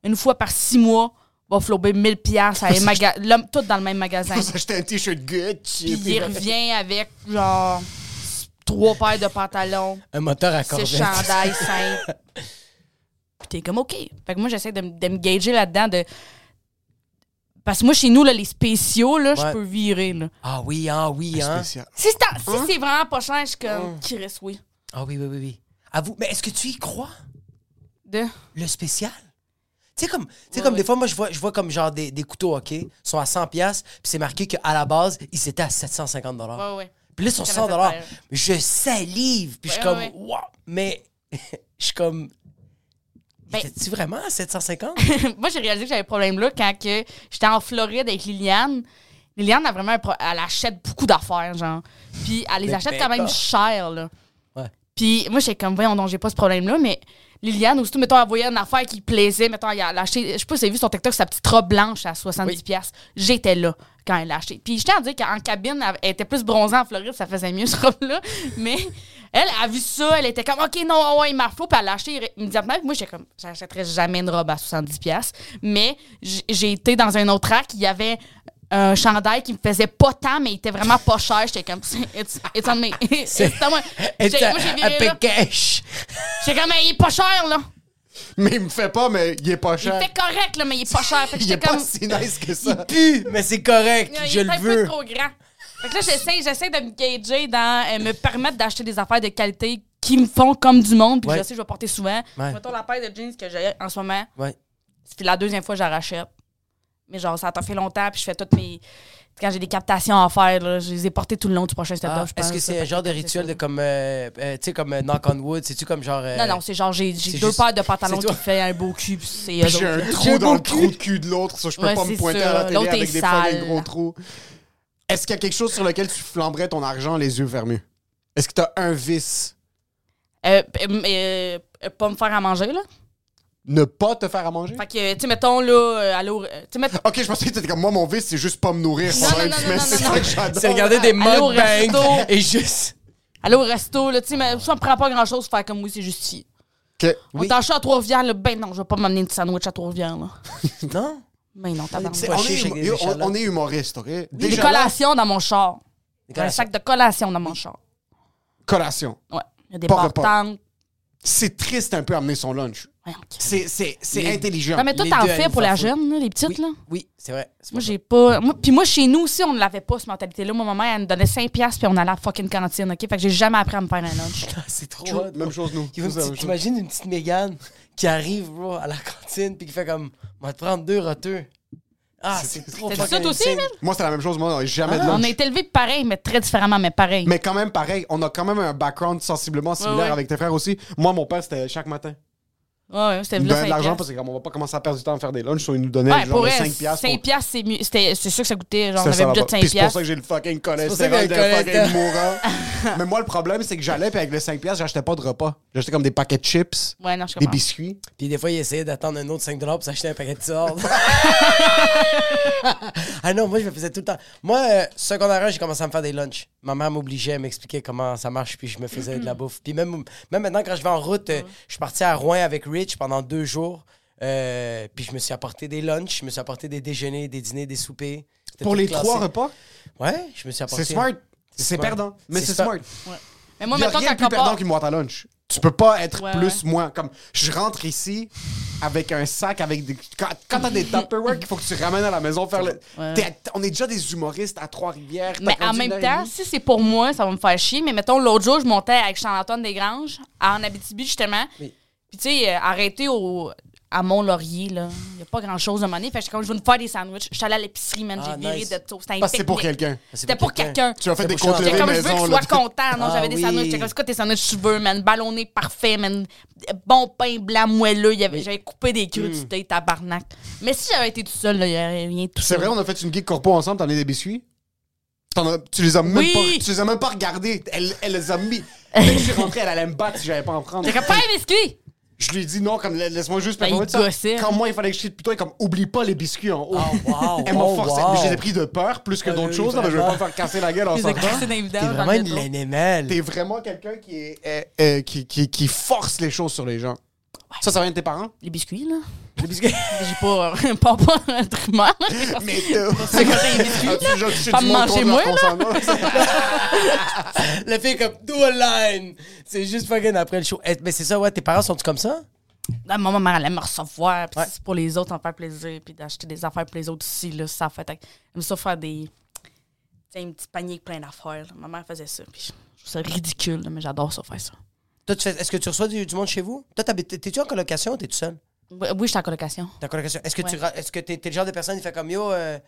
une fois par six mois, va flober 1000 piastres à l'homme- tout dans le même magasin. S'acheter un t-shirt Gucci. Puis il revient avec, genre, trois paires de pantalons, Un moteur à Corvette. chandails simples. Puis t'es comme, OK. Fait que moi, j'essaie de, de me gager là-dedans, de Parce que moi, chez nous, là, les spéciaux, là, je peux virer. Là. Ah oui, ah oui, hein. Si c'est en- si Hein? c'est vraiment pas cher, je suis comme, qui reste, oui. Ah oui, oui, oui, oui. Avoue, mais est-ce que tu y crois? De... Le spécial? Tu sais, comme, tu sais, comme des fois, moi, je vois, je vois comme genre des, des couteaux, OK, sont à 100$, piastres, puis c'est marqué qu'à la base, ils étaient à 750$. Ouais, ouais. Puis là, sur Ça 100$, m'a fait peur. je salive, puis je suis Ouais, comme, ouais. wow, mais je suis comme, Ben- étais-tu vraiment à 750? moi, j'ai réalisé que j'avais ce problème-là quand que j'étais en Floride avec Liliane. Liliane a vraiment un pro- Elle achète beaucoup d'affaires, genre. Puis elle les Mais achète quand même d'accord. cher, là. Ouais. Puis moi, j'étais comme, voyons donc, j'ai pas ce problème-là, mais Liliane, aussitôt, mettons, elle voyait une affaire qui plaisait, mettons, elle a acheté, je sais pas si vous avez vu sur TikTok, sa petite robe blanche à 70$. Oui. piastres. J'étais là quand elle l'a acheté. Puis je tiens à dire qu'en cabine, elle était plus bronzée en Floride, ça faisait mieux, cette robe-là. Mais elle a vu ça, elle était comme, OK, non, ouais, il m'a faut, puis elle l'a acheté immédiatement. Puis moi, j'étais comme, j'achèterais jamais une robe à 70$. piastres. Mais j'ai été dans un autre rack, il y avait un chandail qui me faisait pas tant, mais il était vraiment pas cher. J'étais comme, it's, it's on me. On me. It's J'ai- a, Moi, a. J'étais comme, mais il est pas cher, là. Mais il me fait pas, mais il est pas Il cher. était correct, là, mais il est pas cher. Fait que Il est j'étais pas comme. si nice que Il ça. pue, mais c'est correct, Il je est le un peu veux. trop grand. Fait que là, j'essaie, j'essaie de me gager dans euh, me permettre d'acheter des affaires de qualité qui me font comme du monde. Puis Ouais. je sais, je vais porter souvent. Ouais. Mettons la paire de jeans que j'ai en ce moment. Ouais. C'est la deuxième fois que je la rachète. Mais genre, ça a fait longtemps. Puis je fais toutes mes. Quand j'ai des captations à faire, là, je les ai portées tout le long du prochain stand-up. Ah, je pense. Est-ce que c'est un genre de rituel de comme, euh, euh, tu sais, comme euh, knock on wood? C'est-tu comme genre. euh, Non, non, c'est genre, j'ai, deux juste- paires de pantalons qui fait un beau cul. Puis c'est eux j'ai un trou dans le trou de cul de l'autre, ça je peux Ouais, pas me pointer ça. à la télé L'autre avec est des fois des sale. gros trous. Est-ce qu'il y a quelque chose sur lequel tu flamberais ton argent les yeux fermés? Est-ce que t'as un vice? Euh, euh, euh, pas me faire à manger, là. Ne pas te faire à manger? Fait que, tu sais, mettons, là, euh, aller au- euh, Tu sais, mettons. Ok, je pensais que t'étais comme moi, mon vice, c'est juste pas me nourrir Non, pendant non, une non, semaine. non, C'est non, ça non. que j'adore. C'est regarder des mukbangs resto. et juste. aller au resto, là, tu sais, mais ça me prend pas grand chose faire comme oui, c'est justifié. Ok. On chat à Trois-Rivières, là, ben non, je vais pas m'amener une sandwich à Trois-Rivières, là. Non? Ben non. C'est- Pas on, est, on- est humoriste, ok? Des Déjà collations dans mon char. Des un sac de collations dans mon char. collation. Ouais. Il y a des Pas repas. partantes. C'est triste un peu amener son lunch. C'est, c'est, c'est Les- intelligent. Non, mais toi, t'en fais pour la jeune, là, les petites, Oui, là. oui c'est vrai. Moi, j'ai pas. Moi, puis moi, chez nous aussi, on ne l'avait pas, cette mentalité-là. Moi, ma mère, elle nous donnait 5$ piastres, puis on allait à la fucking cantine, OK? Fait que j'ai jamais appris à me faire un lunch. C'est trop hot, Même chose, nous. T'imagines une petite Mégane qui arrive, bro, à la cantine, puis qui fait comme, on va te prendre deux roteux. Ah, c'est trop ça, aussi. Moi, c'est la même chose. Moi, on jamais de On lunch. a été élevés pareil, mais très différemment, mais pareil. Mais quand même, pareil, on a quand même un background sensiblement similaire Ouais, ouais. avec tes frères aussi. Moi, mon père, c'était chaque matin. Ouais, ouais, c'était là, de 5 l'argent piastres. parce qu'on va pas commencer à perdre du temps à faire des lunchs. soit il nous donnait Ouais, genre pour le vrai, 5 piastres. 5 piastres, c'est mieux. C'était- C'est sûr que ça coûtait, genre, on avait budget de là-bas. 5 Puis c'est pour ça piastres. que j'ai le fucking pour ça cholestérol que de le fucking mourant. Mais moi, le problème, c'est que j'allais, puis avec le 5 piastres, j'achetais pas de repas. J'achetais comme des paquets de chips, Ouais, non, je des biscuits. Puis des fois, il essayait d'attendre un autre 5 pour s'acheter un paquet de sordes. ah non, moi, je me faisais tout le temps. Moi, euh, secondaire, j'ai commencé à me faire des lunchs. Ma mère m'obligeait à m'expliquer comment ça marche, puis je me faisais de la bouffe. Puis même, même maintenant, quand je vais en route, euh, je suis parti à Rouen avec Rich pendant deux jours. Euh, puis je me suis apporté des lunchs, je me suis apporté des déjeuners, des dîners, des soupers. Pour les classé. trois repas, Ouais, je me suis apporté. c'est smart. C'est perdant. Mais C'est smart. Mais moi, Il y a mettons, rien de plus perdant qu'une boîte à lunch. Tu peux pas être Ouais, plus, ouais. moins. Comme, je rentre ici avec un sac avec des. Quand, quand t'as des Tupperware qu'il faut que tu ramènes à la maison faire le. Ouais. On est déjà des humoristes à Trois-Rivières. Mais en même temps, si c'est pour moi, ça va me faire chier. Mais mettons, l'autre jour, je montais avec Charles-Antoine Desgranges en Abitibi, justement. Oui. Puis, tu sais, euh, arrêté au, à Mont-Laurier, là. Il n'y a pas grand-chose à monnaie. Fait que je vais me faire des sandwichs. Je suis allée à l'épicerie, man. Ah, J'ai viré nice. de tout. C'était un Parce que c'est pour quelqu'un. C'était pour quelqu'un. Tu as fait des J'étais levées comme, je veux maison. qu'il soit content. Non, Ah j'avais des oui. sandwichs. J'étais comme, c'est quoi tes sandwichs tu veux, man? Ballonné parfait, man. Bon pain blanc moelleux. J'avais coupé des crudités, tabarnak. Mais si j'avais été tout seul, là, il n'y aurait rien de tout C'est vrai, on a fait une geek corpo ensemble, t'en as des biscuits? T'en as- tu les as même Oui. pas, tu les as même pas regardés. Elle, elle les a mis. Dès que je suis rentré, elle allait me battre si j'avais pas en prendre. Comme, pas un biscuit! Je lui ai dit non, comme la- laisse-moi juste Ben, performer il ça. Quand moi, il fallait que je chie plutôt, comme oublie pas les biscuits en haut. Oh, wow. Elle m'a oh, forcé. wow. Mais je les ai pris de peur plus que Ah, d'autres oui, choses, là, mais je vais pas me faire casser la gueule en sortant. T'es vraiment une T'es vraiment quelqu'un qui, est, euh, euh, qui, qui, qui force les choses sur les gens. Ça, ça vient de tes parents? Les biscuits, là. Les biscuits? J'ai pas, pas, pas un truc mal. Mais t'as- C'est quoi, les biscuits? Déjà touché Pas me manger moi, là? La fille comme do a line. C'est juste fucking après le show. Eh, Mais c'est ça, ouais, tes parents sont-ils comme ça? Là, moi, ma mère, elle aime me recevoir. Puis Ouais. c'est pour les autres, en faire plaisir. Puis d'acheter des affaires pour les autres aussi. Là, ça fait. Elle aime ça faire des. Tu sais, un petit panier avec plein d'affaires. Ma mère faisait ça. Puis je je trouve ça ridicule, là, mais j'adore ça faire ça. Toi, tu fais- est-ce que tu reçois du, du monde chez vous? Toi, t'habites- t'es-tu en colocation ou t'es tout seul? Oui, oui, j'étais en colocation. T'es en colocation. Est-ce que tu Ouais. ra- est-ce que t'es, t'es le genre de personne qui fait comme yo. euh,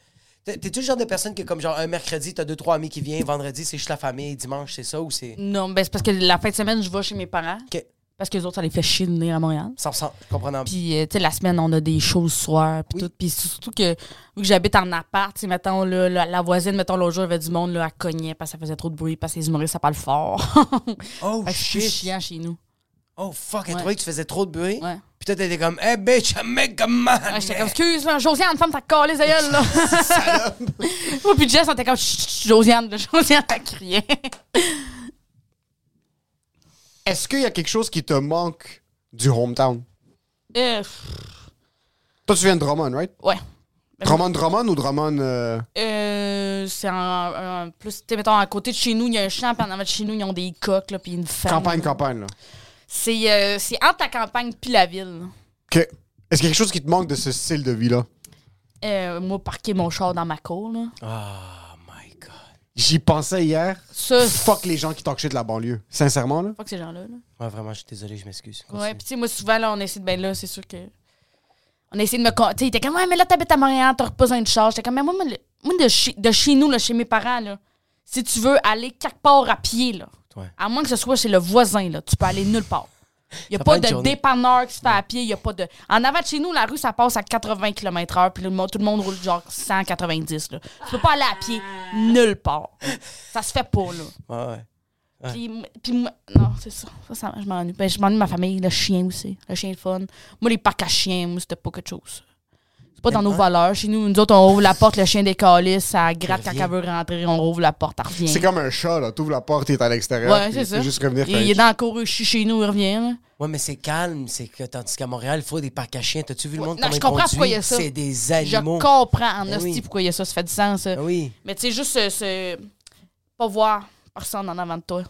t'es- T'es-tu le genre de personne qui, comme genre, un mercredi, t'as deux, trois amis qui viennent, vendredi, c'est juste la famille, dimanche, c'est ça ou c'est? Non, ben c'est parce que la fin de semaine, je vais chez mes parents. Ok. Parce que les autres, ça les fait chier de venir à Montréal. 100%, je comprends. dans- Puis, euh, tu sais, la semaine, on a des shows le soir, puis Oui. tout. Puis surtout que, vu que j'habite en appart, tu sais, mettons, là, la, la voisine, mettons, l'autre jour, il y avait du monde, là, elle cognait parce que ça faisait trop de bruit, parce que les humoristes, ça parle fort. Oh que c'est shit. chiant chez nous. Oh fuck, elle Ouais. trouvait que tu faisais trop de bruit. Ouais. Puis toi, t'étais comme, hey bitch, mec, comment? Ouais, j'étais comme, excuse, là, Josiane, femme, t'as collé les gueule, là. Moi, puis Jess, on était comme, Josiane, Josiane, t'as crié. Est-ce qu'il y a quelque chose qui te manque du hometown? Euh, Toi, tu viens de Drummond, right? ouais. Drummond, Drummond ou Drummond... euh, Euh, c'est en, en plus, tu mettons, à côté de chez nous, il y a un champ, puis en avant de chez nous, ils ont des coques, là, puis une ferme. campagne, là. campagne, là? C'est euh, c'est entre la campagne puis la ville. OK. Est-ce qu'il y a quelque chose qui te manque de ce style de vie-là? Euh, moi, parquer mon char dans ma cour, là. God. J'y pensais hier. Ça, Fuck les gens qui talk shit de la banlieue. Sincèrement, là. Fuck ces gens-là, là. Ouais, vraiment, je suis désolé, je m'excuse. Ouais, puis tu sais, moi, souvent, là, on essaie de. Ben là, c'est sûr que. On essaie de me. con- Tu sais, il était comme, ouais, mais là, t'habites à Montréal, t'as pas besoin de charge. J'étais comme, mais moi, moi, le- moi, de, chez, de chez nous, là, chez mes parents, là, si tu veux aller quelque part à pied, là, Ouais. à moins que ce soit chez le voisin, là, tu peux aller nulle part. Il n'y a Ça pas de journée. dépanneur qui se fait à pied, il y a pas de. En avant de chez nous, la rue, ça passe à 80 km/h, puis tout le monde roule genre 190. Là. Tu peux pas aller à pied nulle part. Ça se fait pas, là. Ouais, ouais. Ouais. Puis, puis non, c'est ça. Ça, ça je m'ennuie. Ben, je m'ennuie de ma famille, le chien aussi. Le chien est fun. Moi, les parcs à chiens, moi, c'était pas quelque chose. Pas dans nos valeurs. Chez nous, nous autres, on ouvre la porte, le chien des calices, ça gratte quand elle veut rentrer, on rouvre la porte, elle revient. C'est comme un chat, là. T'ouvres la porte, t'es à l'extérieur. Ouais, c'est il ça. juste revenir il, il est dans la cour, il chez nous, il revient. là. Ouais, mais c'est calme, c'est que tandis qu'à Montréal, il faut des parcs à chiens. T'as-tu vu le Ouais, monde non, je comprends pourquoi il y a ça. C'est des Je animaux. comprends en Ah hostie oui. pourquoi il y a ça, ça fait du sens. ça. Ah oui. Mais tu sais, juste ce, ce- pas voir personne en avant de toi.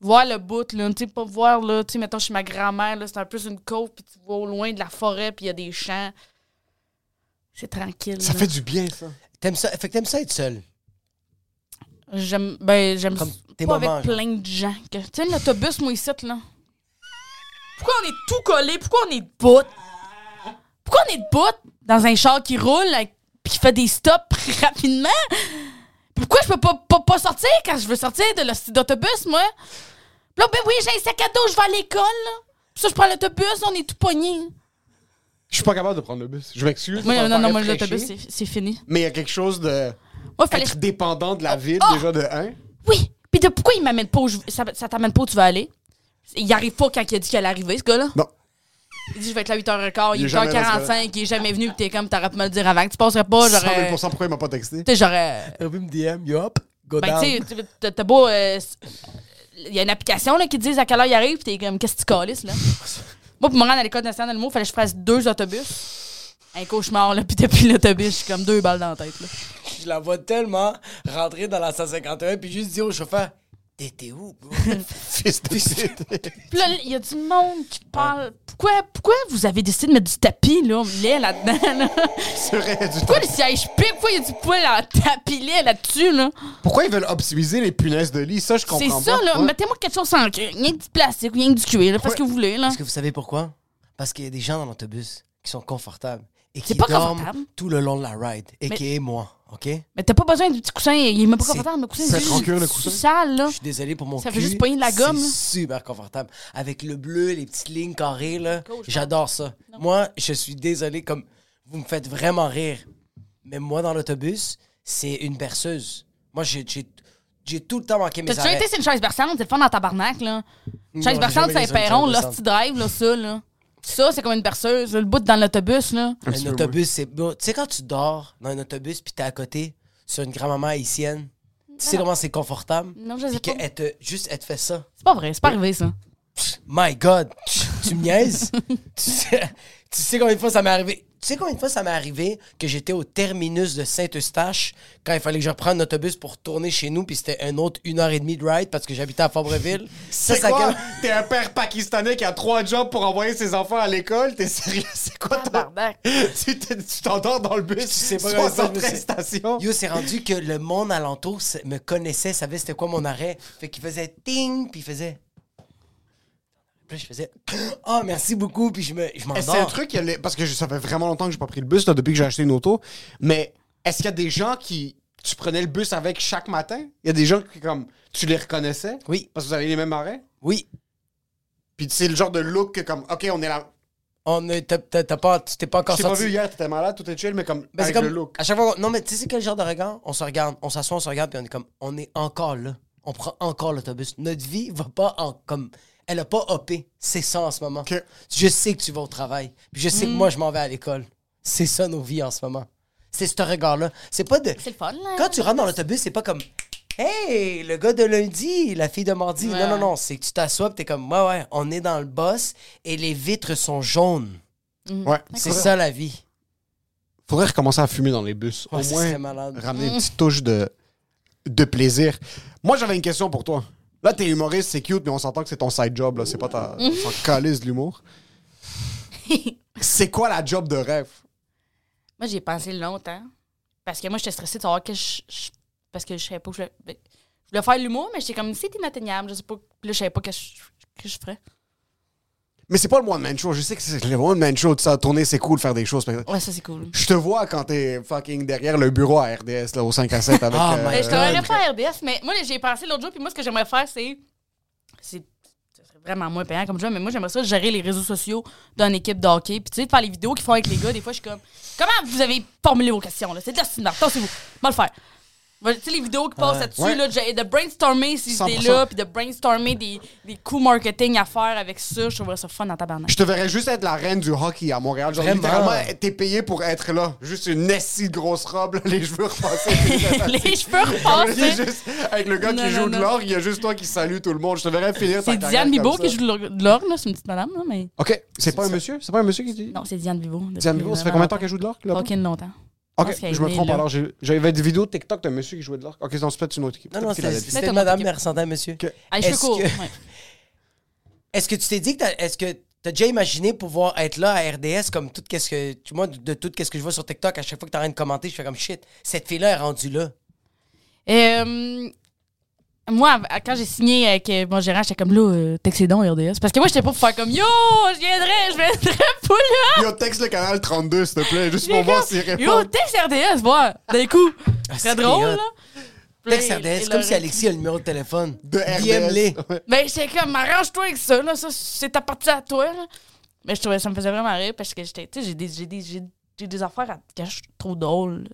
Voir le bout, là, tu sais, pas voir, là, tu sais, mettons, chez ma grand-mère, là, c'est un peu une côte, puis tu vois au loin de la forêt, puis il y a des champs. C'est tranquille. Ça là. fait du bien, ça. T'aimes ça? Fait que t'aimes ça être seul. J'aime, ben, j'aime Comme tes pas moments, avec genre. plein de gens. que- Tu sais, l'autobus, moi, ici, là. Pourquoi on est tout collé? Pourquoi on est debout? Pourquoi on est debout dans un char qui roule avec- puis qui fait des stops rapidement? Pourquoi je peux pas, pas, pas sortir quand je veux sortir de l'hostie d'autobus, moi? Puis là, ben oui, j'ai un sac à dos, je vais à l'école, là. Puis ça, je prends l'autobus, on est tout pognés. Je suis pas capable de prendre le bus. Je m'excuse. Moi, ça non, non, moi, très l'autobus, c'est c'est fini. Mais il y a quelque chose de. Moi, fallait. Être dépendant de la ville, Oh! déjà, de un. Oui. Puis de pourquoi il m'amène pas où je... ça, ça t'amène pas où tu vas aller? Il arrive pas quand il a dit qu'elle arrivait, ce gars-là? Non. Il dit je vais être là à 8h15, il Il est est jamais là, ce 8h45, il est jamais venu, pis t'es comme t'aurais pu me le dire avant que tu passerais pas, 100 j'aurais. 000 pourquoi il m'a pas texté? Tu sais, j'aurais. T'as vu me DM, yup, go Ben, down. tu sais, t'as- t'as beau. euh, Il y a une application là, qui te dit à quelle heure il arrive, pis t'es comme, qu'est-ce que tu calisses, là? Moi, pour me rendre à l'école nationale de l'humour, fallait que je fasse deux autobus. Un cauchemar, là, pis depuis l'autobus, je comme deux balles dans la tête, là. Je la vois tellement rentrer dans la 151 puis juste dire au chauffeur T'étais où, bro? Fils de pute. Puis là, il y a du monde qui parle. Pourquoi, pourquoi vous avez décidé de mettre du tapis, là, lait là-dedans, là? C'est vrai, du Pourquoi les sièges piquent? Pourquoi il y a du poil en tapis lait là-dessus, là? Pourquoi ils veulent optimiser les punaises de lit? Ça, je comprends C'est pas. ça, là. Ouais. Mettez-moi quelque chose sans cuir. Rien que du plastique, rien que du cuir, là. Faites ce que vous voulez, là. Est-ce que vous savez pourquoi? Parce qu'il y a des gens dans l'autobus qui sont confortables et qui C'est pas dorment confortable. tout le long de la ride, et Mais- qui est moi, OK? Mais t'as pas besoin du petit coussin. Il est même pas confortable, le coussin. c'est cuir, le coussin? sale, là. Je suis désolé pour mon Ça cul. fait juste pogner de la gomme. C'est super confortable. Avec le bleu, les petites lignes carrées, là, j'adore ça. Moi, je suis désolé, comme vous me faites vraiment rire. Mais moi, dans l'autobus, c'est une berceuse. Moi, j'ai, tout le temps manqué mes T'as déjà arrêts. été sur une chaise berçante? C'est le fun dans tabarnak, là. Non, Chaise berçante, c'est un une perron, là, si tu là, ça, là. Ça, c'est comme une berceuse. Le bout dans l'autobus, là. Un autobus, c'est. bon, Tu sais, quand tu dors dans un autobus puis t'es à côté sur une grand-maman haïtienne, tu sais comment c'est confortable? Non, je sais Puis pas. qu'elle te. Juste, elle te fait ça. C'est pas vrai, c'est pas arrivé, ça. My God! Tu, tu me niaises? tu, sais, tu sais combien de fois ça m'est arrivé? Sais combien de fois ça m'est arrivé que j'étais au terminus de Saint-Eustache quand il fallait que je reprenne l'autobus pour retourner chez nous, puis c'était un autre une heure et demie de ride parce que j'habitais à Fabreville? Ça, C'est ça quoi? T'es un père pakistanais qui a trois jobs pour envoyer ses enfants à l'école? T'es sérieux? C'est quoi ton... Tu tu t'endors dans le bus, sais pas comment ça, je me 73 suis- stations. Yo, c'est rendu que le monde alentour me connaissait, savait c'était quoi mon arrêt. Fait qu'il faisait ting, puis il faisait. Puis je faisais. Oh, merci beaucoup, puis je me- je m'endors. que c'est un truc, parce que je- ça fait vraiment longtemps que j'ai pas pris le bus, là, depuis que j'ai acheté une auto, mais est-ce qu'il y a des gens qui... Tu prenais le bus avec chaque matin? Il y a des gens qui, comme, tu les reconnaissais? Oui. Parce que vous avez les mêmes arrêts? Oui. Puis c'est le genre de look que, comme, OK, on est là... On est- t'as- pas, tu t'es pas encore Je t'ai pas sorti. vu hier, t'étais malade, tout est chill, mais comme, Ben, avec comme le look. à chaque fois non mais tu sais c'est quel genre de regard? On se regarde on s'assoit on se regarde puis on est comme on est encore là on prend encore l'autobus notre vie va pas en comme elle a pas hopé c'est ça en ce moment je sais que tu vas au travail puis je sais que moi je m'en vais à l'école c'est ça nos vies en ce moment c'est ce regard là c'est pas de C'est le fun, là. quand tu rentres dans l'autobus c'est pas comme Hey, le gars de lundi, la fille de mardi. Ouais. Non, non, non. C'est que tu t'assois et t'es comme, ouais, ouais, on est dans le boss et les vitres sont jaunes. Ouais. C'est ça la vie. Faudrait recommencer à fumer dans les bus. Ouais, Au moins, malade. ramener une petite touche de, de plaisir. Moi, j'avais une question pour toi. Là, t'es humoriste, c'est cute, mais on s'entend que c'est ton side job, là. C'est pas ta. On s'en calisse de l'humour. c'est quoi la job de rêve? Moi, j'y ai pensé longtemps. Parce que moi, j'étais stressée de savoir que je. je- parce que je savais pas que je voulais. Je voulais faire l'humour, mais j'étais comme, c'est inatteignable. Je sais pas. Puis là, je savais pas que je, que je ferais. Mais c'est pas le one-man show. Je sais que c'est le one-man show, tout ça, tourner, c'est cool, faire des choses. mais Ouais, ça, c'est cool. Je te vois quand t'es fucking derrière le bureau à RDS, là, au 5 à 7 avec. Oh euh, my Mais je travaillerais pas à RDS, mais moi, j'ai pensé l'autre jour, puis moi, ce que j'aimerais faire, c'est. C'est. Vraiment moins payant comme job, mais moi, j'aimerais ça gérer les réseaux sociaux d'une équipe de hockey. Puis, tu sais, de faire les vidéos qu'ils font avec les gars, des fois, je suis comme. Comment vous avez formulé vos questions, là? C'est de la c'est vous Moi, le faire. Tu sais, les vidéos qui passent là-dessus, Ouais. là, de brainstormer ces 100%. idées-là, puis de brainstormer des, des coups marketing à faire avec ça, je trouverais ça fun en tabarnak. Je te verrais juste être la reine du hockey à Montréal. Genre, Vraiment. littéralement, t'es payé pour être là. Juste une essie de grosse robe, là, les cheveux repassés. les cheveux repassés. juste- avec le gars Non, qui non, joue de l'or, il y a juste toi qui salue tout le monde. Je te verrais finir ta C'est Diane Bibo qui joue de l'or- là. C'est une petite madame, là, mais. Ok, c'est pas un monsieur? C'est pas un monsieur qui dit? Non, c'est Diane Bibo. Diane Bibo, ça fait combien de temps qu'elle joue de là-bas? Fucking longtemps. Ok, je me trompe là. alors. J'avais des vidéos de TikTok d'un monsieur qui jouait de l'orgue. Ok, non, c'est peut-être une autre équipe. Non, non, c'était madame, mais à un monsieur. Ok. Ah, cheveux Est-ce courts. que- ouais. Est-ce que tu t'es dit que t'as- est-ce que t'as déjà imaginé pouvoir être là à RDS comme tout qu'est-ce que tu moi de, de tout qu'est-ce que je vois sur TikTok à chaque fois que t'as rien de commenter je fais comme shit cette fille là est rendue là Euh, moi, quand j'ai signé avec euh, mon gérant, j'étais comme là, euh, textez donc RDS. Parce que moi, j'étais pas pour faire comme yo, je viendrais, je viendrais pas là. Yo, texte le canal 32, s'il te plaît, juste pour voir s'il Yo, répond. texte RDS, voir, d'un coup. Ah, C'est drôle, là. Texte RDS comme si Alexis a le numéro de téléphone De. RDS. Ben, j'étais comme, arrange-toi avec ça, là. Ça, c'est ta partie à toi, là. Mais je trouvais ça me faisait vraiment rire parce que j'étais, tu sais, j'ai des, j'ai des, j'ai, des affaires à, que je trouve drôles.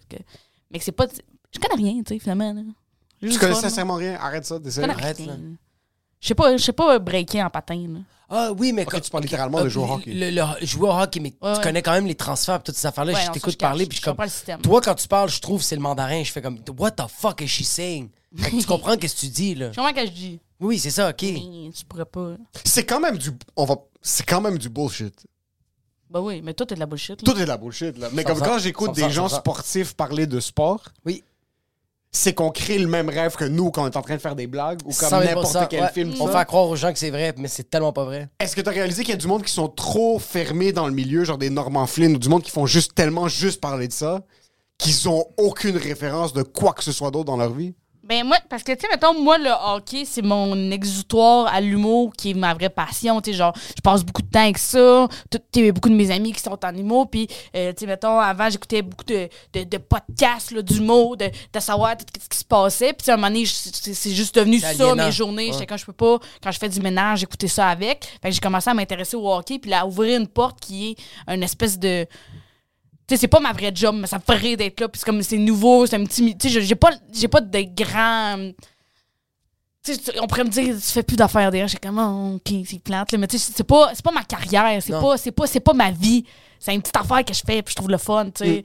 mais que c'est pas. Je connais rien, tu sais, finalement. Là. Tu connais fun, sincèrement rien? Arrête ça, connais Arrête, là. Je sais pas, je sais pas breaker en patin, là. ah oui mais Ok, tu parles littéralement de jouer au hockey. le, le- jouer au hockey mais Ouais, tu connais quand même les transferts et toutes ces affaires là Ouais, je t'écoute parler puis je Je comme comprends le système. toi quand tu parles je trouve c'est le mandarin je fais comme what the fuck is she saying? Fait que tu comprends qu'est-ce que tu dis là Je comprends que je dis. oui c'est ça ok Mais tu pourrais pas. C'est quand même du. On va. C'est quand même du bullshit. Bah oui, mais toi, t'es de la bullshit. Là. Tout est de la bullshit, là. Mais Sans comme ça, quand j'écoute des ça, gens sportifs parler de sport, oui c'est qu'on crée le même rêve que nous quand on est en train de faire des blagues ou 100 comme 000 n'importe quel ouais. film. on fait croire aux gens que c'est vrai mais c'est tellement pas vrai Est-ce que tu as réalisé qu'il y a du monde qui sont trop fermés dans le milieu, genre des Norman Flynn ou du monde qui font juste tellement juste parler de ça, qu'ils ont aucune référence de quoi que ce soit d'autre dans leur vie? Ben moi, parce que, tu sais, mettons, moi, le hockey, c'est mon exutoire à l'humour qui est ma vraie passion. Tu sais, genre, je passe beaucoup de temps avec ça. Tu sais, beaucoup de mes amis qui sont en humour. Puis, euh, tu sais, mettons, avant, j'écoutais beaucoup de, de, de podcasts d'humour, de, de savoir tout ce qui se passait. Puis, à un moment donné, c'est juste devenu ça, aliénant. mes journées. Ouais. Quand je peux pas, quand je fais du ménage, j'écoutais ça avec. Fait que j'ai commencé à m'intéresser au hockey. Puis, là, à ouvrir une porte qui est une espèce de tu sais, c'est pas ma vraie job, mais ça me ferait d'être là. Puis c'est comme, c'est nouveau, c'est un petit. Tu sais, j'ai pas, j'ai pas de grands. Tu sais, on pourrait me dire, tu fais plus d'affaires derrière. J'ai comme, oh, ok, c'est plate. là. Mais tu sais, c'est pas, c'est pas ma carrière, c'est pas, c'est pas, c'est pas ma vie. C'est une petite affaire que je fais, puis je trouve le fun, tu Mm. sais.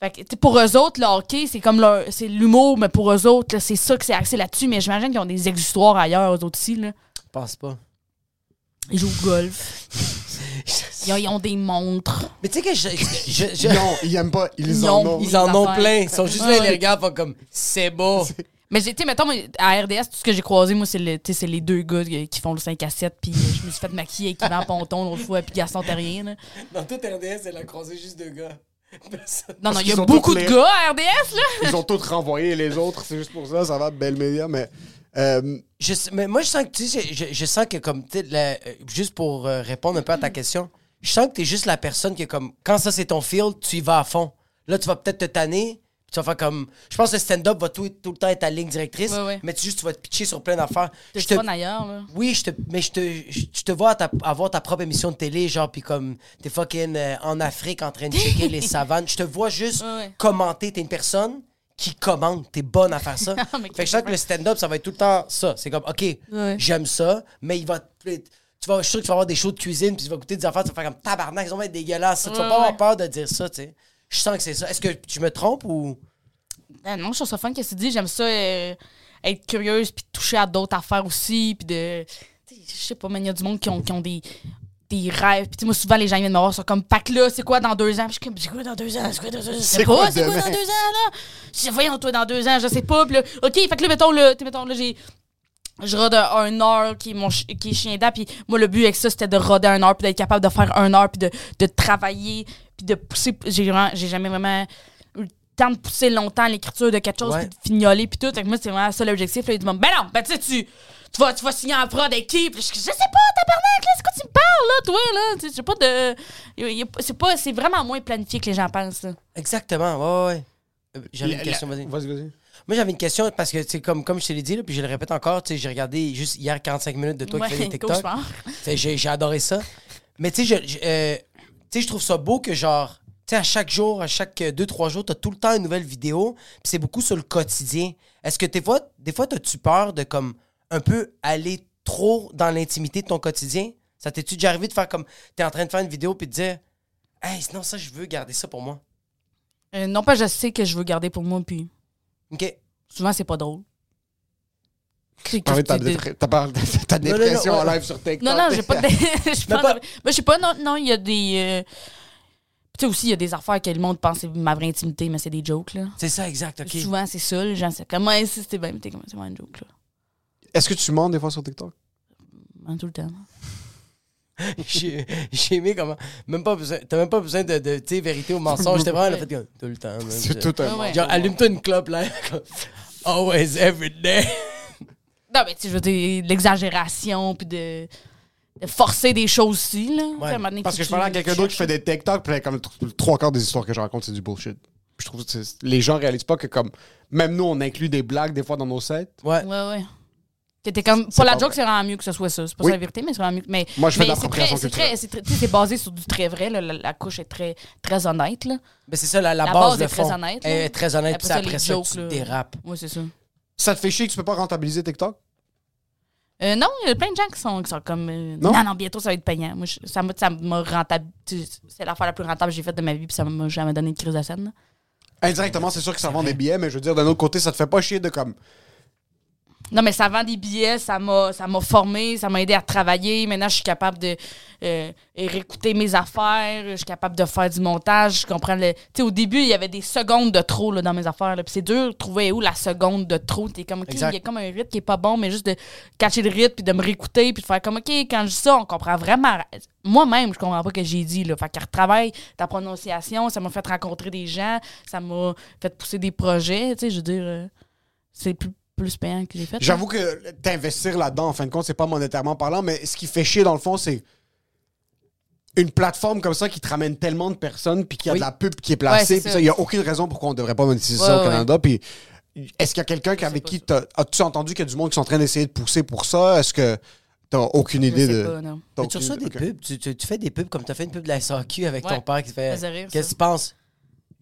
Fait que, pour eux autres, le hockey, c'est comme leur, c'est l'humour, mais pour eux autres, c'est ça que c'est axé là-dessus. Mais j'imagine qu'ils ont des exutoires ailleurs, eux autres aussi, là. je pense pas Ils jouent au golf. Ils ont, ils ont des montres. Mais tu sais que je. je- je- je- Ils, aiment pas, ils Ils en ont- ont. ils en ont plein. Ils sont juste là, ils les regardent, comme c'est beau. Mais sais, mettons, à RDS, tout ce que j'ai croisé, moi, c'est, le, tu sais, c'est les deux gars qui qui font le 5 à 7, puis euh, je me suis fait maquiller avec Yvan Ponton l'autre fois, puis Gaston Terrien. là. Dans tout RDS, elle a croisé juste deux gars. Personne. Non, non, il y a beaucoup de les- gars à RDS, là. Ils ont tous renvoyé les autres, c'est juste pour ça, ça va, belle média, mais. Euh, Je mais moi, je sens que, tu sais, je, je- je sens que, comme, tu la- euh, juste pour euh, répondre un peu à ta question, je sens que t'es juste la personne qui, est comme, quand ça c'est ton field, tu y vas à fond. Là, tu vas peut-être te tanner, puis tu vas faire comme. Je pense que le stand-up va tout, tout le temps être ta ligne directrice, Ouais, ouais. mais tu, juste, tu vas te pitcher sur plein d'affaires. Je te- ailleurs, là. Oui, je te, mais je te, je, je te vois ta- avoir ta propre émission de télé, genre, puis comme t'es fucking euh, en Afrique en train de checker les savanes. Je te vois juste ouais. commenter. T'es une personne qui commente. T'es bonne à faire ça. Ah, fait que je sens que le stand-up, ça va être tout le temps ça. C'est comme, OK, Ouais. j'aime ça, mais il va. te- Tu vas, je suis sûr que tu vas avoir des shows de cuisine, puis tu vas goûter des affaires, tu vas faire comme tabarnak, ils vont être dégueulasses. ça. Tu vas Ouais, pas avoir ouais. peur de dire ça, tu sais. Je sens que c'est ça. Est-ce que je me trompe ou? Ah non, je trouve ça fun que tu dis. J'aime ça euh, être curieuse puis toucher à d'autres affaires aussi. Puis de. tu Je sais pas, mais il y a du monde qui ont, qui ont des, des rêves. Puis moi, souvent, les gens ils viennent me voir, sont comme, Pac là, c'est quoi dans deux ans? Puis je suis comme, c'est quoi dans deux ans? C'est quoi dans deux ans? C'est quoi quoi demain? dans deux ans, là? Je dis, voyons, toi, dans deux ans, je sais pas. Puis là, OK, fait que là, mettons, là, mettons, là, j'ai. Je rode un heure qui est, mon chi- qui est chien. Puis moi, le but avec ça, c'était de roder un heure, puis d'être capable de faire un heure, puis de, de travailler, puis de pousser. J'ai vraiment- j'ai jamais vraiment eu le temps de pousser longtemps l'écriture de quelque chose, puis de fignoler, puis tout. Fait que moi, c'est vraiment ça l'objectif. Là, il dit, ben non, ben tu sais, tu. Tu vas, tu vas signer en prod avec qui? Puis je, je sais pas, tabarnak, là, c'est quoi tu me parles, là, toi, là? Tu sais, pas de. C'est pas, c'est vraiment moins planifié que les gens pensent, là. Exactement, ouais, ouais. Euh, J'avais une question, vas-y. Vas-y, vas-y. Moi, j'avais une question parce que, c'est comme, comme je te l'ai dit, là, puis je le répète encore, tu sais, j'ai regardé juste hier 45 minutes de toi qui fais des TikTok. J'ai j'ai adoré ça. Mais tu sais, je, je- euh, tu sais, je trouve ça beau que, genre, tu sais, à chaque jour, à chaque 2-3 jours, tu as tout le temps une nouvelle vidéo, puis c'est beaucoup sur le quotidien. Est-ce que des fois, des fois, as-tu peur de, comme, un peu aller trop dans l'intimité de ton quotidien? Ça t'es-tu déjà arrivé de faire comme, t'es en train de faire une vidéo, puis de dire, hey, sinon, ça, je veux garder ça pour moi? Euh, non, pas je sais que je veux garder pour moi, puis OK. souvent, c'est pas drôle. T'as parlé de ta dépression en live sur TikTok. Non, non, j'ai pas de. je pas- Ben, je sais pas, non, non, il y a des. euh, Tu sais aussi, il y a des affaires que le monde pense c'est ma vraie intimité, mais c'est des jokes, là. C'est ça, exact, OK. Souvent, c'est ça, les gens, c'est comme, ouais, si c'était bien, mais t'es comme, c'est vraiment une joke, là. Est-ce que tu mens des fois sur TikTok? Hein, tout le temps. J'ai aimé comment. Même pas besoin. T'as même pas besoin de, de tu sais, vérité ou mensonge. T'es vraiment le fait que tout le temps. C'est tout un Ouais, ouais. Genre, allume-toi une clope là. Always, every day. Non, mais tu veux dire, de l'exagération, puis de, de forcer des choses aussi, là. Parce que je parlais à quelqu'un d'autre qui fait des TikTok, puis là, comme le trois quarts des histoires que je raconte, c'est du bullshit. Puis je trouve que les gens réalisent pas que comme même nous on inclut des blagues des fois dans nos sets. Ouais. Ouais, ouais. T'es comme. Pour la joke, c'est vraiment mieux que ce soit ça. C'est pas Oui. ça la vérité, mais c'est vraiment mieux. Mais, Moi, je fais de mais c'est l'appropriation très- c'est très- c'est très- tu sais, c'est basé sur du très vrai. là. La, la couche est très, très honnête. Là. Mais c'est ça, la, la La base, base le est très fond. honnête, Elle là. est très honnête, Après puis ça, c'est après ça, jokes, tu là. dérapes. Ouais, c'est ça. Ça te fait chier que tu peux pas rentabiliser TikTok? Euh, non, il y a plein de gens qui sont, qui sont comme. euh, Non? non? non, bientôt ça va être payant. Moi, je- ça m'a ça m'a rentable. C'est l'affaire la plus rentable que j'ai faite de ma vie, puis ça m'a jamais donné de crise de scène. là. Indirectement, c'est sûr que ça vend des billets, mais je veux dire, d'un autre côté, ça te fait pas chier de comme. Non, mais ça vend des billets, ça m'a, ça m'a formé, ça m'a aidé à travailler. Maintenant, je suis capable de euh, réécouter mes affaires, je suis capable de faire du montage. Je comprends le. Tu sais, au début, il y avait des secondes de trop là, dans mes affaires. Puis c'est dur de trouver où la seconde de trop. T'es comme, OK, il y a comme un rythme qui est pas bon, mais juste de cacher le rythme, puis de me réécouter, puis de faire comme, OK, quand je dis ça, on comprend vraiment. Moi-même, je comprends pas ce que j'ai dit. Là. Fait qu'elle retravaille ta prononciation, ça m'a fait rencontrer des gens, ça m'a fait pousser des projets. Tu sais, je veux dire, euh, c'est plus, plus payant que j'ai fait. J'avoue que t'investir là-dedans, en fin de compte, c'est pas monétairement parlant, mais ce qui fait chier dans le fond, c'est une plateforme comme ça qui te ramène tellement de personnes, puis qu'il y a Oui. de la pub qui est placée, puis il y a aucune raison pourquoi on devrait pas monétiser Ouais, ça au ouais. Canada. Puis est-ce qu'il y a quelqu'un avec qui t'as- as-tu entendu qu'il y a du monde qui sont en train d'essayer de pousser pour ça? Est-ce que t'as aucune Je idée sais de pas, non. t'as Mais tu reçois des pubs, tu, tu- tu fais des pubs comme tu as fait une pub de la SAQ avec Ouais. ton père qui fait. Qu'est-ce que tu penses?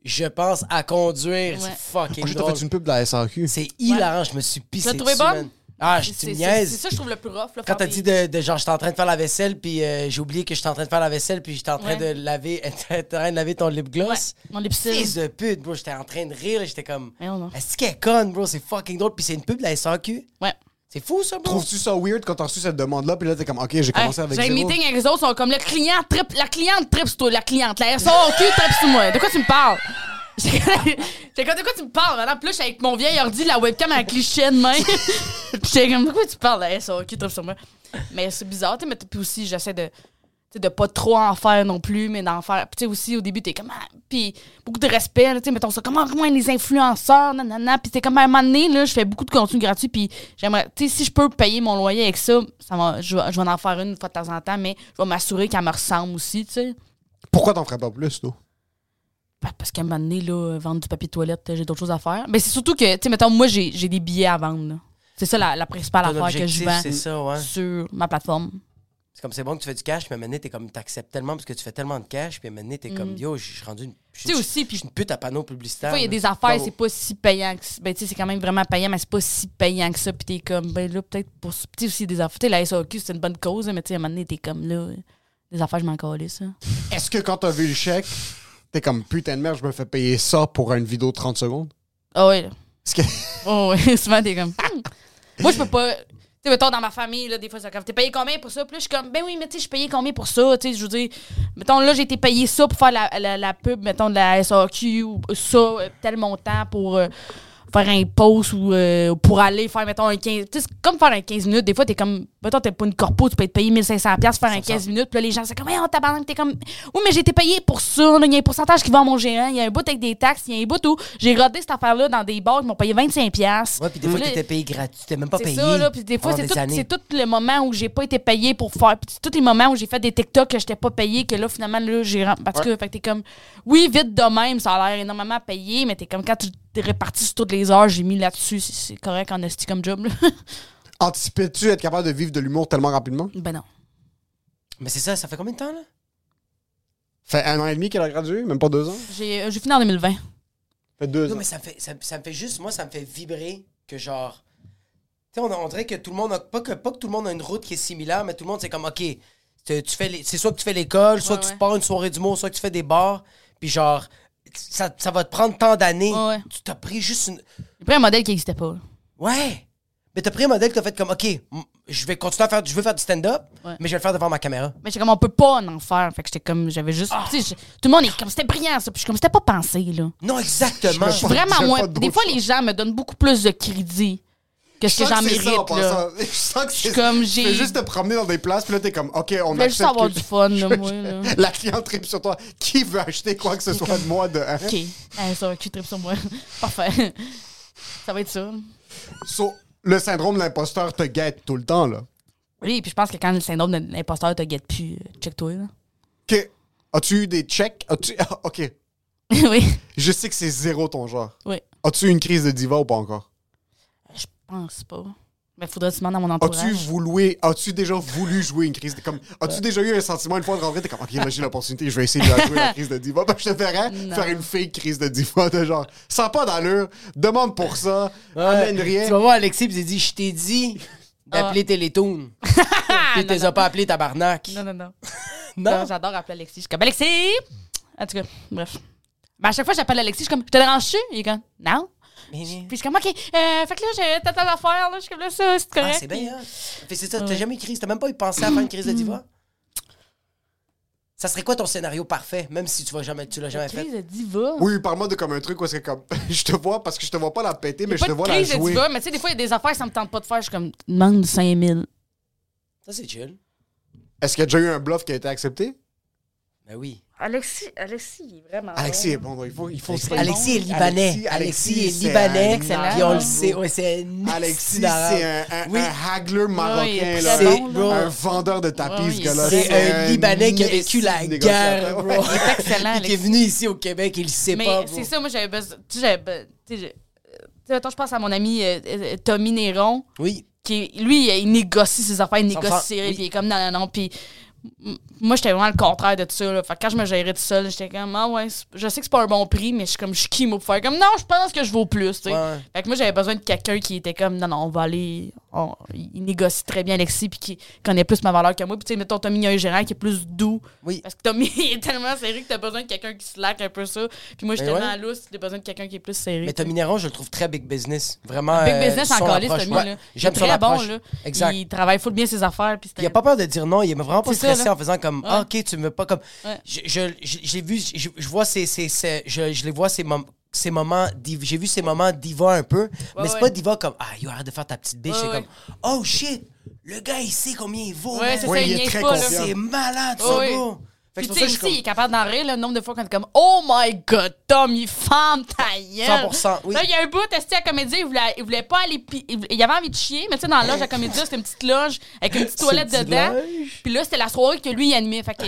Je pense à conduire. C'est Ouais. fucking fait une pub de la SAQ. C'est hilarant, je me suis pissé. Tu l'as trouvé bonne? Ah, je C'est- tu c'est ça que je trouve le plus rough. Là, Quand t'as dit de, de genre, j'étais en train de faire la vaisselle, puis euh, j'ai oublié que j'étais en train de faire la vaisselle, puis j'étais en train Ouais. de laver, en train de laver ton lip Ouais, gloss. mon lipstick. Fils de pute, bro, j'étais en train de rire, j'étais comme. Mais non, non. Est-ce qu'elle est conne, bro? C'est fucking drôle. Puis c'est une pub de la SAQ. Ouais. C'est fou, ça, bro. Trouves-tu ça weird quand t'as reçu cette demande-là, puis là, t'es comme, OK, j'ai commencé avec J'ai un zéro? meeting avec les autres, ils sont comme le client trip, la cliente trip sur toi, la cliente, la SAQ trip sur moi. De quoi tu me parles? J'ai comme, de quoi tu me parles, madame? Puis là, avec mon vieil ordi, la webcam avec cliché de main. J'étais comme, de quoi tu parles, la SAQ trip sur moi? Mais c'est bizarre, tu sais, mais puis aussi, j'essaie de, de pas trop en faire non plus, mais d'en faire. Puis tu sais, aussi, au début, t'es comme, ah, puis beaucoup de respect, là, tu sais, mettons ça, comment, comment les influenceurs, nanana. Puis t'es comme, à un moment donné, là, je fais beaucoup de contenu gratuit, puis j'aimerais, tu sais, si je peux payer mon loyer avec ça, ça va, je, vais, je vais en faire une fois de temps en temps, mais je vais m'assurer qu'elle me ressemble aussi, tu sais. Pourquoi t'en ferais pas plus, toi? Pa- Parce qu'à un moment donné, là, vendre du papier de toilette, j'ai d'autres choses à faire. Mais c'est surtout que, tu sais, mettons, moi, j'ai j'ai des billets à vendre, là. C'est ça la, la principale Ton affaire que je vends c'est ça, ouais. sur ma plateforme. C'est comme c'est bon que tu fais du cash, mais maintenant, t'es comme, t'acceptes tellement parce que tu fais tellement de cash, puis maintenant, t'es comme, yo, je suis rendu une. Mm. Tu sais aussi, puis je suis une pute à panneau Des publicitaire. fois, il y a des affaires, c'est pas si payant que ça. Ben, tu sais, c'est quand même vraiment payant, mais c'est pas si payant que ça. Puis t'es comme, ben là, peut-être pour. Tu sais, aussi des affaires. Tu sais, la SAQ, c'est une bonne cause, mais tu sais, à un moment donné, t'es comme là. Des affaires, je m'en calais, ça. Est-ce que quand t'as vu le chèque, t'es comme, putain de merde, je me fais payer ça pour une vidéo de 30 secondes? Ah. Est-ce que. Oh, ouais, souvent, t'es comme. hmm. Moi, je peux pas. Sais, mettons, dans ma famille, là, des fois, c'est comme, t'es payé combien pour ça? Puis là, je suis comme, ben oui, mais tu sais, je suis payé combien pour ça? Tu sais, je veux dire, mettons, là, j'ai été payé ça pour faire la, la, pub, mettons, de la SAQ, ou ça, euh, tel montant pour. euh, faire un post ou euh, pour aller faire, mettons, un 15... Tu sais, c'est comme faire un 15 minutes. Des fois, t'es comme... Mettons, t'es pas une corpo, tu peux être payé 1500$ pour faire un 15 minutes. Puis là, les gens, c'est comme, hey, on tabarnak, t'es comme... Oui, mais j'ai été payé pour ça. Il y a un pourcentage qui va à mon gérant. Il y a un bout avec des taxes. Il y a un bout où j'ai rodé cette affaire-là dans des bars qui m'ont payé 25$. Ouais, puis des fois, t'étais payé gratuit, t'étais même pas c'est payé. ça, là. Puis des fois, c'est tout, c'est le moment où j'ai pas été payé pour faire. Puis c'est tous les moments où j'ai fait des TikTok que j'étais pas payé, que là, finalement, là, j'ai. Parce que, fait t'es comme. Oui, vite de même, ça a l'air énormément payé, mais t'es comme quand tu t'es réparti sur toutes les heures, j'ai mis là-dessus. C'est, correct en esti comme job, là. Anticipais-tu être capable de vivre de l'humour tellement rapidement? ben non. Mais c'est ça, ça fait combien de temps, là? Fait un an et demi qu'elle a gradué, même pas deux ans? J'ai, euh, j'ai fini en 2020. Fait deux Non, ans. mais ça me, fait, ça, ça me fait juste, moi, ça me fait vibrer que genre. Tu sais, on, on dirait que tout le monde a. Pas que, pas que tout le monde a une route qui est similaire, mais tout le monde, c'est comme, OK, tu, tu fais les- c'est soit que tu fais l'école, soit Ouais, que ouais. tu pars une soirée d'humour, soit que tu fais des bars, puis genre, ça, ça va te prendre tant d'années. Ouais, ouais. Tu t'as pris juste une. J'ai pris un modèle qui n'existait pas. Ouais! Mais t'as pris un modèle que t'as fait comme, OK, je vais continuer à faire, je veux faire du stand-up, Ouais. mais je vais le faire devant ma caméra. Mais j'étais comme, on peut pas en faire. Fait que j'étais comme, j'avais juste. Ah. je- tout le monde est comme, c'était brillant, ça. Puis je suis comme, c'était pas pensé, là. Non, exactement. Je suis vraiment moins. Des fois, les gens me donnent beaucoup plus de crédit que ce que j'en ça, en mérite, là. passant. Je sens que c'est comme, Tu j'ai- juste te promener dans des places, puis là, t'es comme, OK, on Je voulais juste avoir que- du fun, là, moi, là. La cliente tripe sur toi. Qui veut acheter quoi que ce soit de moi de? OK. Eh, ça, qui tripe sur moi? Parfait. Ça va être ça. So, le syndrome de l'imposteur te guette tout le temps, là. Oui, puis je pense que quand le syndrome de l'imposteur te guette plus, euh, check-toi, là. OK. As-tu eu des checks? As-tu... ah, OK. oui. Je sais que c'est zéro ton genre. Oui. As-tu eu une crise de diva ou pas encore? Je pense pas. Mais faudrait se demander à mon entourage. As-tu voulu, as-tu déjà voulu jouer une crise de comme, as-tu déjà eu un sentiment une fois de rentrer, t'es comme, ok, là j'ai l'opportunité, je vais essayer de la jouer la crise de diva. Ben, je te ferais Non. faire une fake crise de diva de genre, ça a pas d'allure, demande pour ça, Ouais. amène rien. Tu vas voir Alexis, puis il dit Je t'ai dit d'appeler Télétoon. Ah, non, t'es non. pas appelé tabarnak. Non, non, non. Non? Non, J'adore appeler Alexis. Je suis comme Alexis! En tout cas, bref. Ben, à chaque fois que j'appelle Alexis, je suis comme, je te dérange-tu? Il est comme, non. Mais- Puis je suis comme, OK, euh, fait que là, j'ai tata l'affaire, là. Je suis comme, là, ça, c'est Ah, correct. c'est bien, hein? Fait, c'est ça, t'as Ouais. jamais eu de crise, t'as même pas eu pensé à faire une crise de diva? Ça serait quoi ton scénario parfait, même si tu vas jamais, tu l'as jamais fait? Crise de diva. Oui, parle-moi de comme un truc où c'est comme, je te vois parce que je te vois pas la péter, mais je te vois la crise de jouer. diva, mais tu sais, des fois, il y a des affaires, ça me tente pas de faire. Je suis comme, demande 5000. Ça, c'est chill. Est-ce qu'il y a déjà eu un bluff qui a été accepté? Ben oui. Alexis, Alexis, il est vraiment. Alexis est bon, il faut, il faut se Alexis est libanais. Alexis- Alexis, Alexis, est libanais. Puis on le sait. Ouais, c'est un Alexis, c'est un, un, Oui. un haggler marocain, là. bon, un vendeur de tapis, ce gars-là. C'est un Libanais qui a vécu la guerre, bro. Ouais. Il est excellent, Puis qui est Alexis. venu ici au Québec, il le sait Mais pas, c'est ça, moi, j'avais besoin. Tu sais, sais, je- pense à mon ami euh, euh, Tommy Néron. Oui. qui lui, il négocie ses affaires, il négocie ses oui. puis il est comme non, non, non. Puis moi, j'étais vraiment le contraire de tout ça. Là. Fait que quand je me gérais tout seul, j'étais comme, ah ouais, je sais que c'est pas un bon prix, mais je suis comme, je suis qui, moi, pour faire comme, non, je pense que je vaux plus, tu sais. Ouais, ouais. Fait que moi, j'avais besoin de quelqu'un qui était comme, non, non, on va aller. on- il négocie très bien Alexis, puis qui connaît plus ma valeur que moi. Puis, tu sais, mettons, Tommy, il y a un gérant qui est plus doux. Oui. Parce que Tommy est tellement serré que t'as besoin de quelqu'un qui slack un peu ça. Puis moi, je suis Ben tellement ouais. lousse, t'as besoin de quelqu'un qui est plus serré. Mais. Tommy Néron, je le trouve très big business. Vraiment. Big euh, business en calice, Tommy, ouais. là. J'aime son très bon, là. Exact. Il travaille full bien ses affaires. Puis Il a pas peur de dire non, il est vraiment pas stressé en faisant comme Ouais. Ah, ok, tu me veux pas comme. Ouais. Je, je, je, vu, je, je vois ces, ces, ces- je, je les vois ces, mom- ces moments, j'ai vu ces moments diva un peu, mais c'est ouais. pas diva comme Ah, yo, arrête de faire ta petite biche, Ouais, c'est ouais. comme Oh shit, le gars il sait combien il vaut. Ouais, c'est Ouais, ça, il il est très pas, confiant. C'est malade, Ouais, ça, ouais. Puis tu sais aussi, il est capable d'en rire, le nombre de fois quand t'es comme Oh my god, Tom, il femme ta gueule. 100%, oui. Là, il y a un bout, testé à comédie, il voulait, il voulait pas aller. pi- Il, avait envie de chier, mais tu sais, dans la loge à comédie, c'était une petite loge avec une petite toilette dedans. Puis là, c'était la soirée que lui, il animait. Fait que.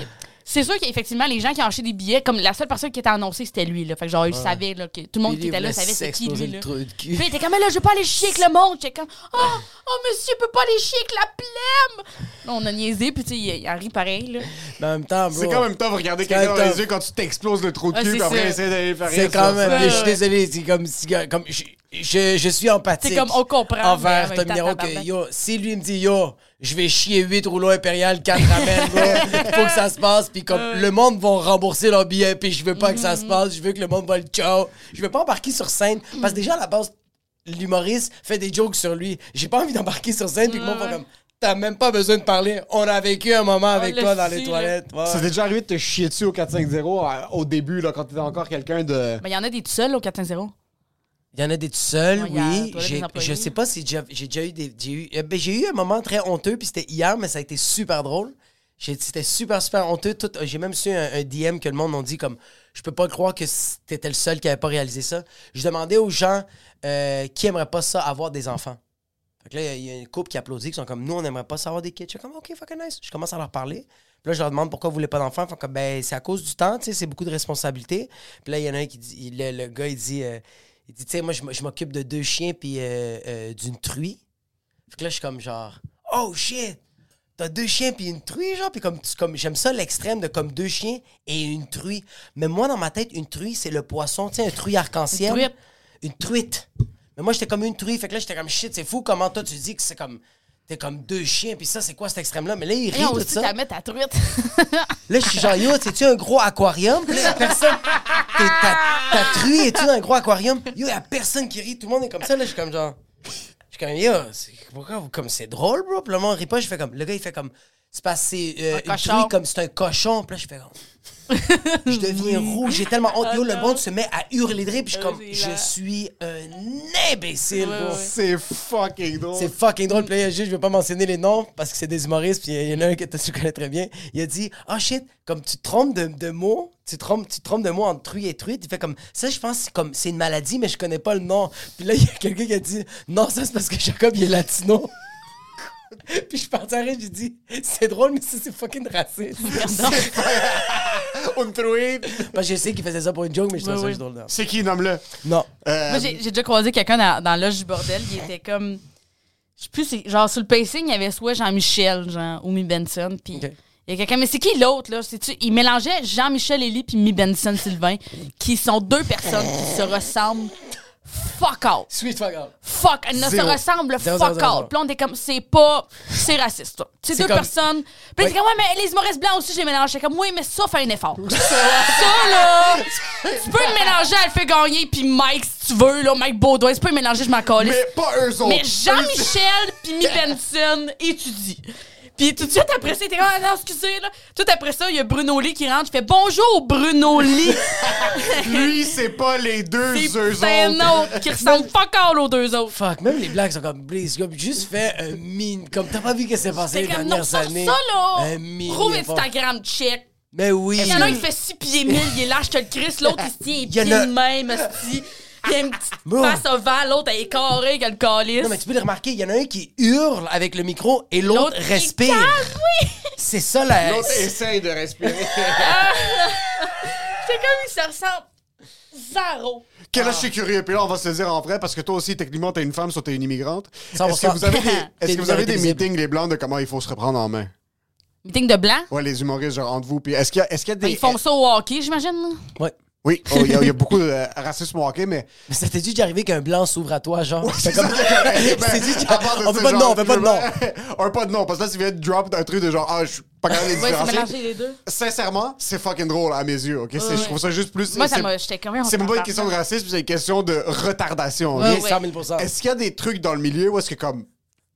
C'est sûr qu'effectivement, les gens qui ont acheté des billets, comme la seule personne qui était annoncée, c'était lui. Là. Fait que genre, il savait là, que tout le monde Puis qui il était là voulait savait c'est qui s'exploser lui. le Là. trou de cul. Puis il était comme, mais là, je veux pas aller chier avec le monde. J'étais comme, oh, oh, monsieur, peut pas aller chier avec la plème. Là, on a niaisé, puis tu sais, il, il en rit pareil. Là. Mais en même temps, bro. C'est quand même tough regarder C'est quand quelqu'un dans même les tough. yeux quand tu t'exploses le trou de cul, c'est puis après, ça. essayer d'aller faire C'est quand sur même. ça. Je suis désolé, c'est comme. si- comme je, je, je suis empathique. C'est comme, on comprend, Envers Tom que yo, si lui me dit yo, je vais chier 8 rouleaux impérial, 4 ramen, bro, faut que ça se passe. Puis comme le monde va rembourser leur billet, puis je veux pas que ça se passe, je veux que le monde va le ciao. Je veux pas embarquer sur scène. Parce que déjà, à la base, l'humoriste fait des jokes sur lui. J'ai pas envie d'embarquer sur scène, puis que le monde va comme. T'as même pas besoin de parler. On a vécu un moment avec toi dans les toilettes. Ouais. Ça t'est déjà arrivé de te chier dessus au 450 euh, au début, là, quand t'étais encore quelqu'un de. Mais il y en a des tout seuls au 450. Il y en a des tout seuls, oui. J'ai-. Je sais pas si j'ai j'ai déjà eu des. J'ai eu, euh, ben, j'ai eu un moment très honteux, puis c'était hier, mais ça a été super drôle. J'ai- C'était super, super honteux. Tout- J'ai même su un, un DM que le monde m'a dit comme Je peux pas croire que t'étais le seul qui avait pas réalisé ça. Je demandais aux gens euh, qui aimeraient pas ça, avoir des enfants. Fait que là, il y a une couple qui applaudit, qui sont comme Nous, on aimerait pas ça avoir des kids. Je suis comme Ok, fucking nice. Je commence à leur parler. Puis là, je leur demande pourquoi vous voulez pas d'enfants. Ils font comme Ben, c'est à cause du temps, tu sais, c'est beaucoup de responsabilités. Puis là, il y en a un qui dit Le, le gars, il dit euh, il dit, tu sais, moi, je m'occupe de deux chiens puis euh, euh, d'une truie. Fait que là, je suis comme genre, oh shit, t'as deux chiens puis une truie, genre? Puis comme, comme j'aime ça l'extrême de comme deux chiens et une truie. Mais moi, dans ma tête, une truie, c'est le poisson, tu sais, un truie arc-en-ciel. Une truite. Une truite. Mais moi, j'étais comme une truie. Fait que là, j'étais comme shit, c'est fou comment toi, tu dis que c'est comme. T'es comme deux chiens, puis ça, c'est quoi cet extrême-là? Mais là, il rit aussi, ça. mettre ta truite. Là, je suis genre, yo, c'est-tu un gros aquarium? Puis là, y a personne. T'es- Ta, ta truie est-tu dans un gros aquarium? Yo, y a personne qui rit. Tout le monde est comme ça. Là, je suis comme genre. Je suis comme, yo, c'est- pourquoi vous, comme c'est drôle, bro? Puis le monde rit pas. Je fais comme, le gars, il fait comme, c'est parce que c'est euh, Un une truie comme c'est un cochon. Puis là, je fais comme. Je deviens rouge. J'ai tellement honte. Yo, le monde se met à hurler de rire. Puis je suis comme, je suis un imbécile, bro. C'est fucking drôle. C'est fucking drôle. Puis là, je vais pas mentionner les noms parce que c'est des humoristes. Puis il y en a un que tu connais très bien. Il a dit Ah shit, comme tu te trompes de, de mots, tu te, trompes, tu te trompes de mots entre truie et truite. Il fait comme ça, je pense que c'est comme c'est une maladie, mais je connais pas le nom. Puis là, il y a quelqu'un qui a dit Non, ça c'est parce que Jacob il est latino. Puis je suis parti à rire, j'ai dit C'est drôle, mais ça c'est fucking raciste. Une truite. Parce que je sais qu'il faisait ça pour une joke, mais je trouvais Oui, ça drôle. non. C'est qui, nomme-le? Non. Euh, Moi, j'ai déjà croisé quelqu'un dans, dans l'âge du bordel. Il était comme. Je sais plus, c'est- genre sur le pacing, il y avait soit Jean-Michel, genre, ou Mi Benson. Puis il y a quelqu'un. Mais c'est qui l'autre, là? C'est-tu- Il mélangeait Jean-Michel Elie puis Mi Benson Sylvain, qui sont deux personnes qui se ressemblent fuck out. Sweet fuck out. Fuck, elles ne se ressemblent fuck out. Puis on est comme, c'est pas. C'est raciste. C'est deux personnes. Puis c'est comme, ouais, mais les humoristes blancs aussi, j'ai mélangé. J'étais comme, oui, mais ça fait un effort. ça, là. tu peux le mélanger à le fait gagner, puis Mike, si tu veux, là, Mike Baudouin, tu peux le mélanger, je m'en. Mais pas eux autres. Mais Jean-Michel puis Mi Benson étudient. Puis tout de suite après ça, il était comme, ah non, excusez, là. Tout après ça, il y a Bruno Lee qui rentre, il fait bonjour Bruno Lee. Lui, c'est pas les deux C'est eux c'est un autres. autre qui ressemble fuck all aux deux autres. Fuck, même les blagues sont comme, please, comme, juste fais un mine, comme t'as pas vu ce qui s'est passé les C'est comme, non, dernières sors années? ça, là. Un mini Trouve effort. Instagram check. Mais oui. Il y en a un qui fait 6 pieds 1000, il est là, je te le crisse. L'autre, il se tient pieds de même, Il a une petite Bro. face ovale, l'autre, elle est carrée, qu'elle le calice. Non, mais tu peux le remarquer, il y en a un qui hurle avec le micro et l'autre respire. calme, oui. C'est ça la. L'autre essaye de respirer. C'est comme il se ressemble zéro. Quel âge je suis curieux. Puis là, on va se le dire en vrai, parce que toi aussi, techniquement, t'es une femme, soit t'es une immigrante. Est-ce que 100%. vous avez des, est-ce que vous avez des meetings, les blancs, de comment il faut se reprendre en main? Meeting de blanc. Ouais, les humoristes, genre, entre vous. Puis est-ce qu'il y, a- est-ce qu'il y a des. Ils font ça au hockey, j'imagine. là? Ouais. Oui, oh, il y, a- il y a beaucoup de racisme au hockey, mais. Mais ça t'est dit d'arriver qu'un blanc s'ouvre à toi, genre? C'est comme. Ben, C'est on fait pas de nom, on fait pas de nom. on fait pas de nom, parce que là, tu viens de drop un truc de genre, ah, je suis pas capable de c'est différencier. mélanger les deux. Sincèrement, c'est fucking drôle à mes yeux, ok? C'est- Ouais, Je trouve ça juste plus. Moi, ça c'est- m'a. J'étais. C'est même pas une question de racisme, c'est une question de retardation. Oui, ouais. 100 000 Est-ce qu'il y a des trucs dans le milieu où est-ce que comme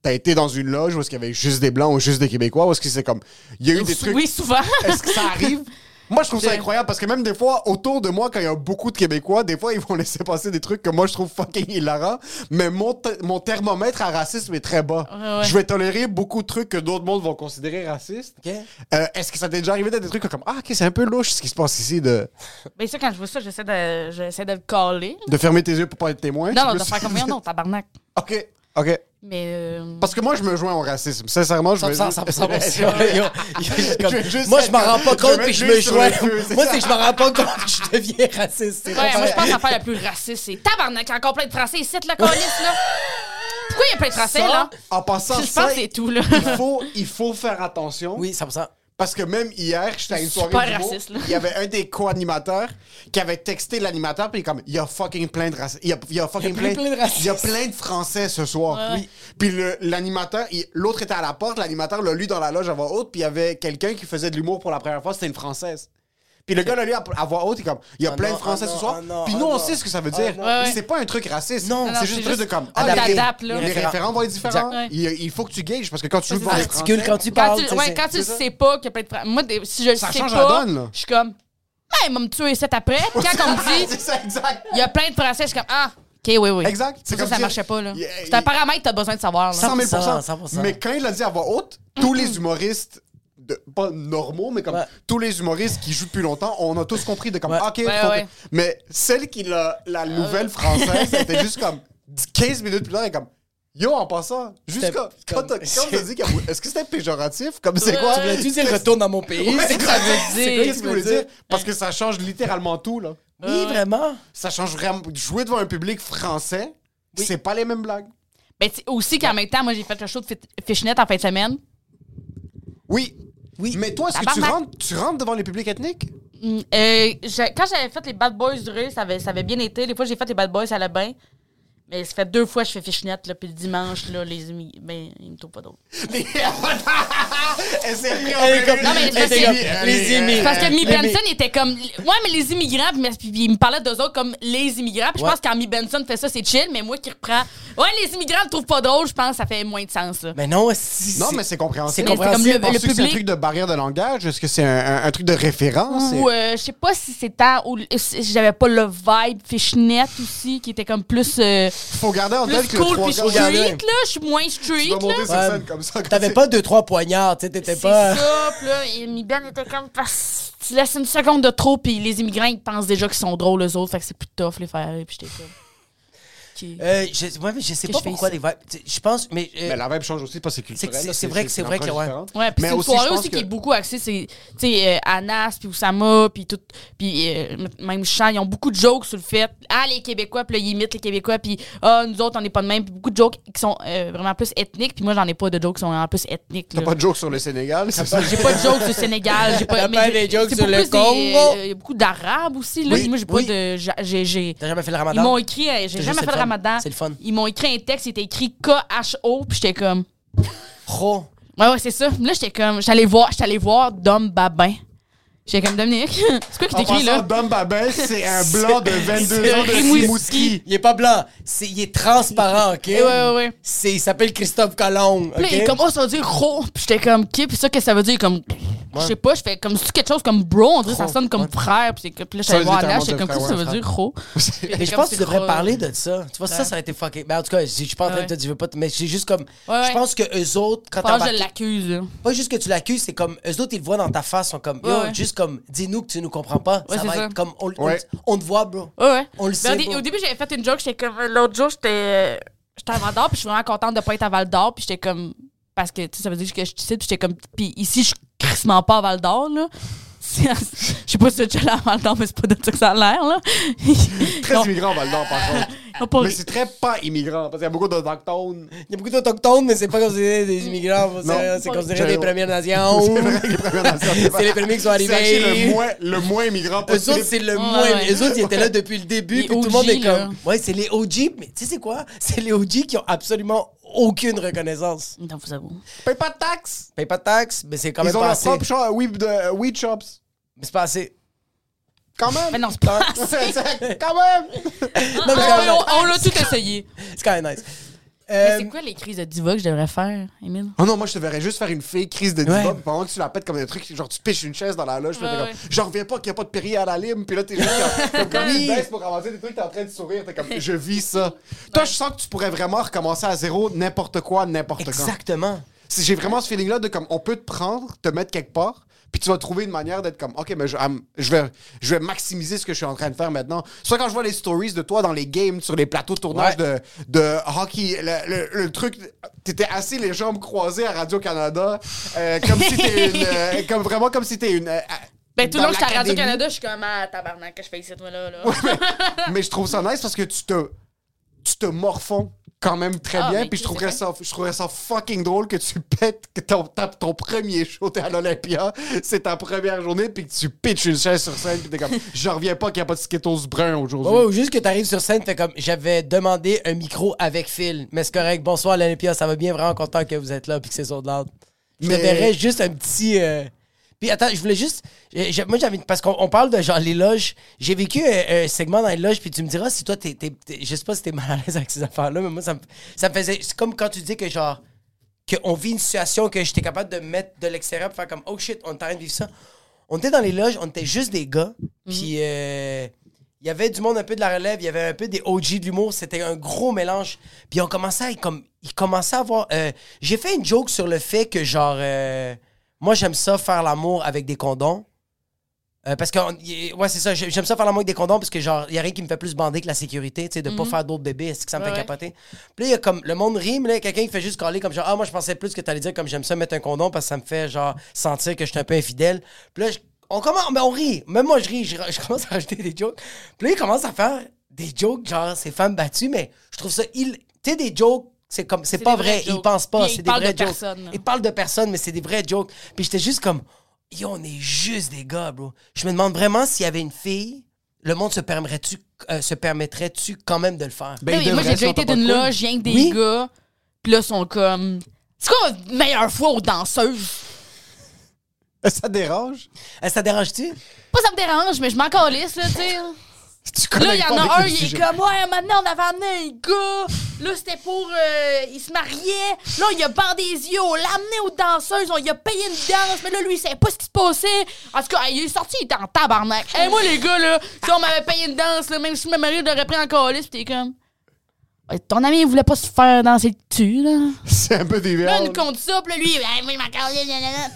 t'as été dans une loge où est-ce qu'il y avait juste des blancs ou juste des québécois ou est-ce que c'est comme il y a eu des trucs Oui, souvent. est-ce que ça arrive? Moi je trouve ça incroyable parce que même des fois autour de moi quand il y a beaucoup de québécois des fois ils vont laisser passer des trucs que moi je trouve fucking hilarants mais mon, mon thermomètre à racisme est très bas Ouais, ouais. je vais tolérer beaucoup de trucs que d'autres mondes vont considérer racistes. Euh, est-ce que ça t'est déjà arrivé d'être des trucs comme ah ok c'est un peu louche ce qui se passe ici de, Ben, ça, quand je vois ça, j'essaie de, j'essaie de le caler. de fermer tes yeux pour pas être témoin Non, non, de faire comme non, tabarnak. ok ok Mais. euh, Parce que moi, je me joins au racisme. Sincèrement, je 100%, vais 100%, juste- 100%. Yo, yo, yo, comme- Je vais juste Moi, je m'en rends pas compte puis je me joins. Moi, ça. c'est que je m'en rends pas compte que je deviens raciste. Ouais, moi, je pense que l'affaire la plus raciste, c'est tabarnak, il y a encore plein de Français ici, le colis, là. Pourquoi il y a plein de Français, Ça, là? En passant, Je ça, pense que c'est tout, là. il faut, il faut faire attention. Oui, 100%. Parce que même hier, j'étais à une soirée d'humour, raciste, là. il y avait un des co-animateurs qui avait texté l'animateur puis il est comme il y a fucking plein de racistes. Il y a, il y a fucking plein- plein, plein de racistes. Il y a plein de Français ce soir. Ouais. Oui. Puis l'animateur, l'autre était à la porte, l'animateur l'a lu dans la loge à voix haute, puis il y avait quelqu'un qui faisait de l'humour pour la première fois, c'était une Française. Puis le gars l'a lu à, voix haute, il est comme il y a Ah plein non, de Français ah non, ce soir. ah non, puis ah nous on non. sait ce que ça veut Ah dire. non. Ouais, ouais. C'est pas un truc raciste. Non, non, c'est juste c'est un truc de juste comme adapté. les- Adapte, là. Les Référent. référents vont être différents. Exact. Il, il faut que tu gages parce que quand tu joues ça. les Articule quand tu Quand parles. tu, tu sais, ouais, c'est- quand tu ça. sais pas qu'il y a plein de Français. Moi, des- si je le Ça sais change pas, la donne, là. je suis comme. Ben, il va me tuer cet après. Puis quand on me dit, c'est ça, exact. il y a plein de Français, je suis comme, ah, ok, oui, oui. Exact. C'est C'est ça, comme ça dire- marchait pas, là. Il- C'est un il- paramètre que t'as besoin de savoir, là. 100 000 100%. Mais quand il a dit à voix haute, tous les humoristes, de- pas normaux, mais comme Ouais. tous les humoristes qui jouent depuis longtemps, on a tous compris de comme, Ouais. OK, Ouais, faut que- ouais. mais celle qui l'a, la nouvelle française, c'était juste comme 15 minutes plus tard, elle est comme, yo, en passant, comme, quand comme- t'as dit qu'il y a- est-ce que c'était péjoratif? Comme, c'est quoi? Tu voulais-tu dire retourne dans mon pays? Ouais, C'est quoi ça veut C'est dire? quoi qu'est-ce qu'il voulait dire? Parce que ça change littéralement tout, là. Oui, vraiment. Ça change vraiment. Jouer devant un public français, c'est pas les mêmes blagues. Ben, tu sais, aussi qu'en même temps, moi, j'ai fait le show de Fishnet en fin de semaine. Oui. Oui. Mais toi, est-ce que tu Tabarnak. rentres, tu rentres devant les publics ethniques? Mm, euh, quand j'avais fait les Bad Boys du Rire, ça avait, ça avait bien été. Les fois j'ai fait les Bad Boys, ça allait bien. Mais ça fait deux fois que je fais Fishnet, là, puis le dimanche, là, les amis, ben, ils me trouvent pas d'autres. Les... Elle s'est pris en comme- Non, mais elle c'est était parce comme, que- les immigrants. Parce que Mi Benson était comme. Ouais, mais les immigrants, puis, puis il me parlait d'eux autres comme les immigrants. Puis je pense que quand Mi Benson fait ça, c'est chill, mais moi qui reprends. Ouais, les immigrants ne trouvent pas drôle, je pense que ça fait moins de sens, là. Mais non, si- Non, mais c'est compréhensible. C'est c'est comme compréhensible. le- que c'est un public- truc de barrière de langage? Est-ce que c'est un, un- un truc de référence? Ou euh, je sais pas si c'est tant. Ou si j'avais pas le vibe Fishnet aussi, qui était comme plus. Faut garder en tête que le cool trois puis gars- street, là. Je suis moins street, Tu vas là. monter sur Ouais. scène comme ça. T'avais pas deux, trois poignards, tu sais, t'étais C'est pas. ça, puis là, et Mi Ben était comme. parce- Tu laisses une seconde de trop, puis les immigrants, ils pensent déjà qu'ils sont drôles, eux autres, fait que c'est plus tough les faire. Puis j'étais comme. Ok. Euh, je, ouais, mais je sais Que pas je fais pourquoi ça. les vibes. Je pense, mais. euh, Mais la vibe change aussi parce que c'est culturel. C'est- vrai que- c'est vrai que, ouais. Ouais, puis Mais c'est une soirée aussi que- qui est beaucoup axée, c'est, tu sais, euh, Anas, puis Oussama, puis tout, puis euh, même Chant, ils ont beaucoup de jokes sur le fait, ah, les Québécois, puis là, ils imitent les Québécois, puis ah, nous autres, on n'est pas de même, puis beaucoup de jokes qui sont euh, vraiment plus ethniques, puis moi, j'en ai pas de jokes qui sont vraiment plus ethniques. T'as pas de joke sur le Sénégal, c'est ça? J'ai pas de jokes sur le Sénégal, j'ai pas, mais des jokes sur le Congo? Il y a beaucoup d'Arabes aussi, là. Moi, j'ai pas de. j'ai- jamais fait le ils ramadan? m'ont écrit, j'ai jamais fait le le C'est le fun. Ils m'ont écrit un texte, c'était écrit K-H-O, puis j'étais comme. Oh. Ouais, ouais, c'est ça. Là, j'étais comme. J'allais voir, voir Dom Babin. J'étais comme Dominique. c'est quoi qui En t'écrit là? Dom Babin, c'est un blanc de 22 c'est ans de Rimouski. Il est pas blanc, c'est, il est transparent, ok? Ouais, ouais, ouais. C'est, il s'appelle Christophe Colomb, Puis là, il est ok? comme, oh, ça veut dire gros. Puis j'étais comme, qui? Puis ça, qu'est-ce que ça veut dire? Comme, je sais pas, je fais comme, c'est quelque chose comme bro, on dirait, ça sonne comme ouais. frère. Puis c'est que- puis là, Ça j'allais veut voir là, j'étais comme, ça frère, veut dire gros? Mais je pense que tu devrais parler de ça. Tu vois, ça, ça aurait été fucké. Mais en tout cas, je je suis pas en train de te dire, je veux pas te- Mais c'est juste comme. Je pense que eux autres, quand Pas, je l'accuse. Pas juste que tu l'accuses, c'est comme. Eux autres, ils le voient dans ta face, sont comme. Juste comme. Dis-nous que tu nous comprends pas. Ça va ça. être comme. On, te voit, bro. Ouais. On le sait, au, début, j'avais fait une joke, j'étais comme, l'autre jour, j'étais j'étais à Val d'Or, puis je suis vraiment contente de pas être à Val d'Or, puis j'étais comme, parce que, tu sais, ça veut dire que je suis ici, puis j'étais comme, puis ici, je suis crissement pas à Val d'Or, là. C'est- Je sais pas si c'est déjà avant le temps, mais c'est pas de ça que ça a l'air, là. Très Non. immigrant, Val d'Or, par contre. Mais c'est très pas immigrant, parce qu'il y a beaucoup d'autochtones. Il y a beaucoup d'autochtones, mais c'est pas considéré des immigrants. C'est c'est considéré des Premières Nations. C'est les Premières Nations, C'est les premiers qui sont C'est arrivés. le moins, le moins immigrant Eux possible. autres, c'est le moins. ouais. Eux autres, ils étaient là depuis le début. Les Puis tout le monde OG, est là. comme. Ouais, c'est les OG. Mais tu sais, c'est quoi? C'est les OG qui ont absolument aucune reconnaissance. Non, vous avouez. Paye pas de taxes. Paye pas de taxes, mais c'est quand même Ils ont pas leur assez. propre shop, weed, de, weed shops. Mais c'est pas assez. Quand même. Mais non, c'est pas. Quand même. Non, mais c'est quand même- on on l'a tout essayé. c'est quand même nice. Mais Euh, c'est quoi les crises de diva que je devrais faire, Emile? Oh non, moi je te verrais juste faire une fille crise de diva, Ouais. puis pendant que tu la pètes comme des trucs, genre tu piches une chaise dans la loge, puis Ouais, t'es ouais. comme, j'en reviens pas qu'il n'y a pas de Perrier à la lime, puis là t'es juste comme, comme quand tu baisses pour ramasser des trucs, t'es en train de sourire, t'es comme, je vis ça. Toi, je sens que tu pourrais vraiment recommencer à zéro n'importe quoi, n'importe quand. Exactement. Si J'ai vraiment ce feeling-là de comme, on peut te prendre, te mettre quelque part, puis tu vas trouver une manière d'être comme, OK, mais je, je, vais, je vais maximiser ce que je suis en train de faire maintenant. Soit quand je vois les stories de toi dans les games, sur les plateaux de tournage Ouais. de, de hockey, le, le- le truc, t'étais assis les jambes croisées à Radio-Canada, euh, comme si t'es une. euh, comme, vraiment comme si t'es une. euh, Ben, tout le long que j'étais à. Radio-Canada, je suis comme, ah, tabarnak, que je fais ici, toi, là. là? Mais je trouve ça nice parce que tu te, tu te morfonds quand même très Ah, bien. Puis je trouverais ça, je trouverais ça fucking drôle que tu pètes, que ton, ton premier show, t'es à l'Olympia, c'est ta première journée, puis que tu pitches une chaise sur scène, puis t'es comme, je reviens pas qu'il n'y a pas de Skittles brun aujourd'hui. Ou juste que t'arrives sur scène, fait comme j'avais demandé un micro avec fil, mais c'est correct. Bonsoir l'Olympia, ça va bien, vraiment content que vous êtes là puis que c'est sur de l'ordre. Je Mais- te verrais juste un petit. euh, Puis attends, je voulais juste. j'ai- Moi, j'avais. Parce qu'on on parle de genre les loges. J'ai vécu un, un segment dans les loges, puis tu me diras si toi, t'es. t'es- t'es- Je sais pas si t'es mal à l'aise avec ces affaires-là, mais moi, ça me, ça me faisait. C'est comme quand tu dis que genre. Qu'on vit une situation que j'étais capable de mettre de l'extérieur pour faire comme oh shit, on est en train de vivre ça. On était dans les loges, on était juste des gars, puis euh, il y avait du monde un peu de la relève, il y avait un peu des OG de l'humour, c'était un gros mélange. Puis on commençait à comme il commençait à avoir euh, j'ai fait une joke sur le fait que genre euh, moi j'aime ça faire l'amour avec des condoms. Euh, parce que, on- y- ouais, c'est ça, j'ai- j'aime ça faire l'amour avec des condoms parce que, genre, il y a rien qui me fait plus bander que la sécurité, tu sais, de pas faire d'autres bébés, est-ce que ça me Ouais, fait ouais. capoter? Puis là, il y a comme, le monde mais là, quelqu'un qui fait juste caler comme genre, ah, moi, je pensais plus que t'allais dire comme j'aime ça mettre un condom parce que ça me fait, genre, sentir que je suis un peu infidèle. Puis là, je- on commence, mais on rit. Même moi, je ris, je, je commence à rajouter des jokes. Puis là, il commence à faire des jokes, genre, ces femmes battues, mais je trouve ça, il, tu sais, des jokes, c'est comme, c'est pas vrai, ils pensent pas, c'est ils des parlent vrais de jokes. personnes, là. Ils parlent de personnes, mais c'est des vrais jokes. Puis j'étais juste comme, yo, on est juste des gars, bro. Je me demande vraiment s'il y avait une fille, le monde se permettrait-tu, euh, se permettrait-tu quand même de le faire? Ben, Oui, moi, j'ai déjà été d'une loge, rien que des Oui. gars. Puis là, ils sont comme. C'est quoi la meilleure fois aux danseuses? Ça dérange? Euh, ça te dérange-tu? Pas ça me dérange, mais je m'en calisse, là, tu sais. Là, il y en a un, il est comme, ouais, maintenant, on avait amené un gars. Là, c'était pour. euh, il se mariait. Là, il a bandé les yeux. On l'a amené aux danseuses. On lui a payé une danse. Mais là, lui, il savait pas ce qui se passait. En tout cas, il est sorti, il était en tabarnak. Et moi, les gars, là, si on m'avait payé une danse, là, même si ma mari l'aurait pris en calice, pis t'es comme. Ton ami, il voulait pas se faire danser dessus, là. C'est un peu des Là, nous compte ça, pis là, lui, hey, moi, il m'a.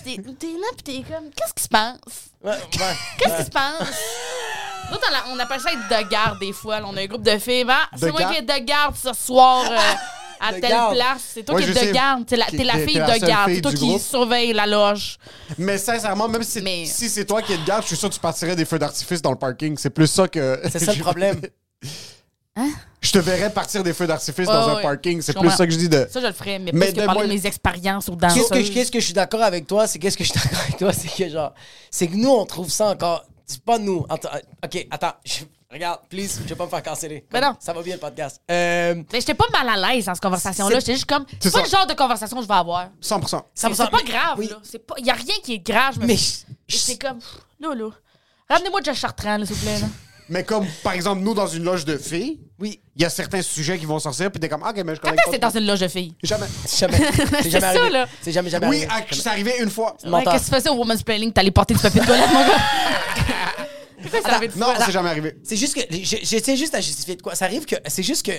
Pis t'es t'es là, pis t'es comme, qu'est-ce qui se passe? Ouais, ouais. Qu'est-ce qui se passe? Nous, on appelle ça être de garde des fois. là. On a un groupe de filles. Ah, c'est moi qui est de garde ce soir euh, à De telle garde. place. C'est toi Ouais, qui es de garde. T'es la, la fille la de garde. C'est toi qui groupe. surveille la loge. Mais sincèrement, même si, Mais- si c'est toi qui es de garde, je suis sûr que tu partirais des feux d'artifice dans le parking. C'est plus ça que. C'est ça le problème. Je te verrais partir des feux d'artifice dans un parking. C'est plus ça que je dis de. Ça, je le ferais. Mais, Mais plus que de parler moi- de mes expériences aux danseuses. Qu'est-ce que, je- qu'est-ce que je suis d'accord avec toi, c'est qu'est-ce que je suis d'accord avec toi, c'est que genre, c'est que nous, on trouve ça encore. C'est pas nous. Attends, euh, ok, attends. je- regarde, please, je vais pas me faire canceller. Ben non. Ça va bien le podcast. Euh, Mais j'étais pas mal à l'aise dans cette conversation-là. C'est- J'étais juste comme. C'est pas le genre de conversation que je vais avoir. 100%. ça C'est pas mais- grave, oui. là. Pas... Y a rien qui est grave. Je me Mais c'est comme. Là, là. Ramenez-moi Josh Chartrand, s'il vous plaît. Là. Mais comme, par exemple, nous, dans une loge de filles, Oui. il y a certains sujets qui vont sortir, puis t'es comme, ah, ok, mais je connais Quand c'est dans une loge de filles? Jamais. Jamais, c'est jamais ça, arrivé. là. C'est jamais, jamais Oui, arrivé. c'est arrivé une fois. Ouais, qu'est-ce que tu faisais au Woman's Planning? T'allais porter du papier de toilette, mon gars? Pourquoi ça arrive de Non, c'est jamais arrivé. C'est juste que. je- J'essaie juste à justifier de quoi. Ça arrive que. C'est juste que.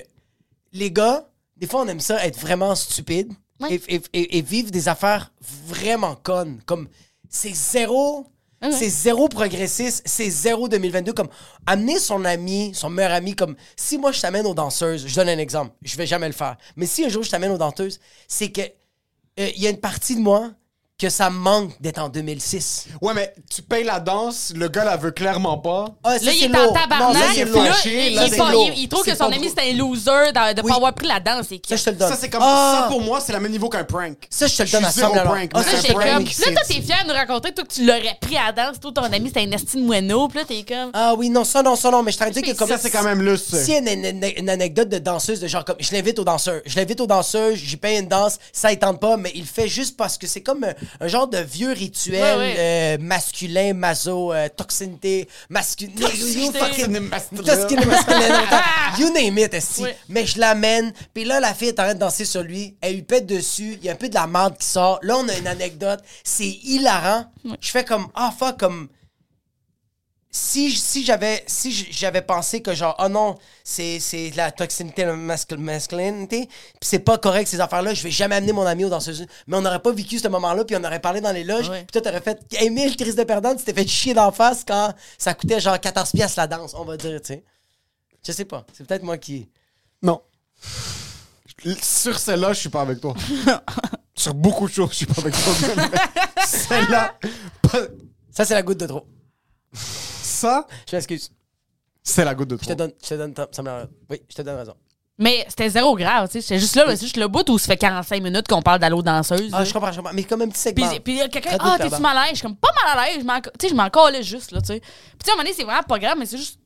Les gars, des fois, on aime ça être vraiment stupide Ouais. et- et- et vivre des affaires vraiment connes. Comme. C'est zéro. Ouais. C'est zéro progressiste, c'est zéro 2022. Comme amener son ami, son meilleur ami, comme si moi je t'amène aux danseuses, je donne un exemple, je vais jamais le faire. Mais si un jour je t'amène aux danseuses, c'est que euh, il y a une partie de moi que ça me manque d'être en 2006. Ouais, mais tu payes la danse, le gars la veut clairement pas. Ah, ça, Là, il c'est est en tabarnak. Non, ça, il c'est est là, fâché, il, là, il c'est pas- il- il trouve C'est que son ami, c'est un loser de, Oui. pas avoir pris la danse. Et que- Ça, je te le donne. Ça, c'est comme Ah! ça pour moi, c'est le même niveau qu'un prank. Ça, je te le donne à suis zéro 100 prank, Ah, ça, Là, un prank, comme. Là, c'est- toi, t'es fier de nous raconter toi, que tu l'aurais pris à la danse. Toi, ton ami, c'était un esti de moineau. Puis là, t'es comme. Ah oui, non, ça, non, ça, non, mais je t'en dis que comme. Ça, c'est quand même lustre. Si une, une- une- une anecdote de danseuse, de genre comme je l'invite aux danseurs, je l'invite aux danseurs, j'y paye une danse, ça il tente pas, mais il le fait juste parce que c'est comme un, genre de vieux rituel Ouais, ouais. euh, masculin, maso, euh, toxinité, masculin. Toxicité. Toxinité masculine, You name it, esti. Ouais. Mais je l'amène, puis là, la fille est en train de danser sur lui, elle lui pète dessus, il y a un peu de la merde qui sort. Là, on a une anecdote, c'est hilarant. Je fais comme, ah fuck, comme si, si j'avais si j'avais pensé que genre oh non c'est c'est de la toxicité mascul- masculinité puis c'est pas correct ces affaires là je vais jamais amener mon ami aux danseuses mais on n'aurait pas vécu ce moment là puis on aurait parlé dans les loges Ouais. puis toi t'aurais fait aimer le crise de perdante tu t'es fait chier d'en face quand ça coûtait genre 14 pièces la danse on va dire tu sais je sais pas c'est peut-être moi qui Non. Sur celle-là, je suis pas avec toi. Sur beaucoup de choses, je suis pas avec toi. Celle-là, pas- ça c'est la goutte de trop ça, je m'excuse c'est la goutte de je te trop. donne je te donne ça me- oui je te donne raison Mais c'était zéro grave, tu sais. C'était juste là, c'est juste le bout où ça fait 45 minutes qu'on parle d'allô danseuse. ah là. je comprends je comprends mais comme un petit Puis, segment puis il y a quelqu'un, doux, ah, t'es-tu mal à l'aise? Je suis comme, pas mal à l'aise, je m'en- tu sais, je m'en calais juste, là, tu sais. Puis, tu sais, à un moment donné, c'est vraiment pas grave, mais c'est juste.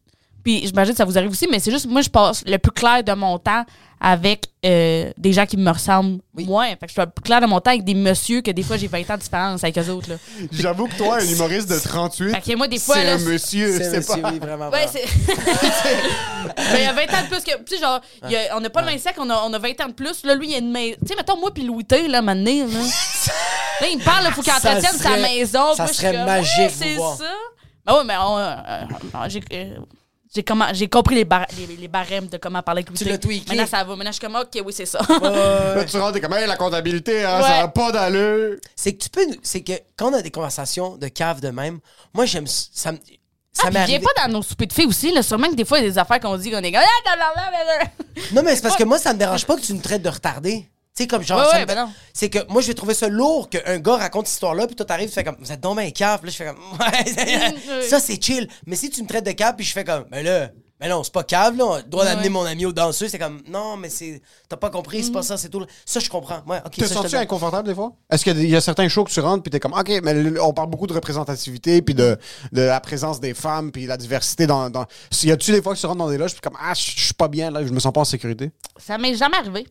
Puis, j'imagine que ça vous arrive aussi, mais c'est juste, moi, je passe le plus clair de mon temps avec euh, des gens qui me ressemblent moins. Fait que je suis le plus clair de mon temps avec des messieurs que des fois, j'ai 20 ans de différence avec eux autres, là. J'avoue que toi, un humoriste de 38, Fait que moi, des fois, c'est là, un monsieur, c'est monsieur, pas... oui, vraiment Ouais, c'est. mais il y a 20 ans de plus que. Tu sais, genre, il y a- on n'a pas le même sexe, on a, on a 20 ans de plus. Là, lui, il y a une maison. Tu sais, mettons, moi, puis Louis T, là, maintenant, là. là, il me parle, il faut qu'il entretienne sa maison. ça Puis là, je suis serait comme, magique, ouais, c'est ça. Ben ouais, mais on, euh, euh, j'ai. J'ai, comment, j'ai compris les, bar- les, les barèmes de comment parler avec Tu l'as tweaké. Maintenant, ça va. Maintenant, je suis comme, OK, oui, c'est ça. Là, tu rentres, comme, hey, la comptabilité, hein, Ouais. ça n'a pas d'allure. c'est que tu peux nous- c'est que quand on a des conversations de cave de même moi j'aime ça me ça Ah, arrivé pas dans nos soupers de filles aussi, là. Sûrement que des fois, il y a des affaires qu'on dit qu'on est comme. Ah, non mais c'est parce que moi ça me dérange pas que tu me traites de retardé tu sais comme genre Ouais, ben non. c'est que moi je vais trouver ça lourd qu'un gars raconte cette histoire là puis toi t'arrives tu fais comme vous êtes donc bien cave là je fais comme ouais ça c'est chill mais si tu me traites de cave puis je fais comme ben là ben non, c'est pas cave, là. On doit d'amener Ouais. mon ami au danseux. C'est comme, non, mais c'est. T'as pas compris, c'est pas ça, c'est tout. Ça, je comprends. Ouais, ok. T'es senti inconfortable des fois? Est-ce qu'il y a certains shows que tu rentres puis t'es comme, OK, mais on parle beaucoup de représentativité puis de, de la présence des femmes puis la diversité dans... dans... Y a-tu des fois que tu rentres dans des loges puis comme, ah, je je suis pas bien là, je me sens pas en sécurité? Ça m'est jamais arrivé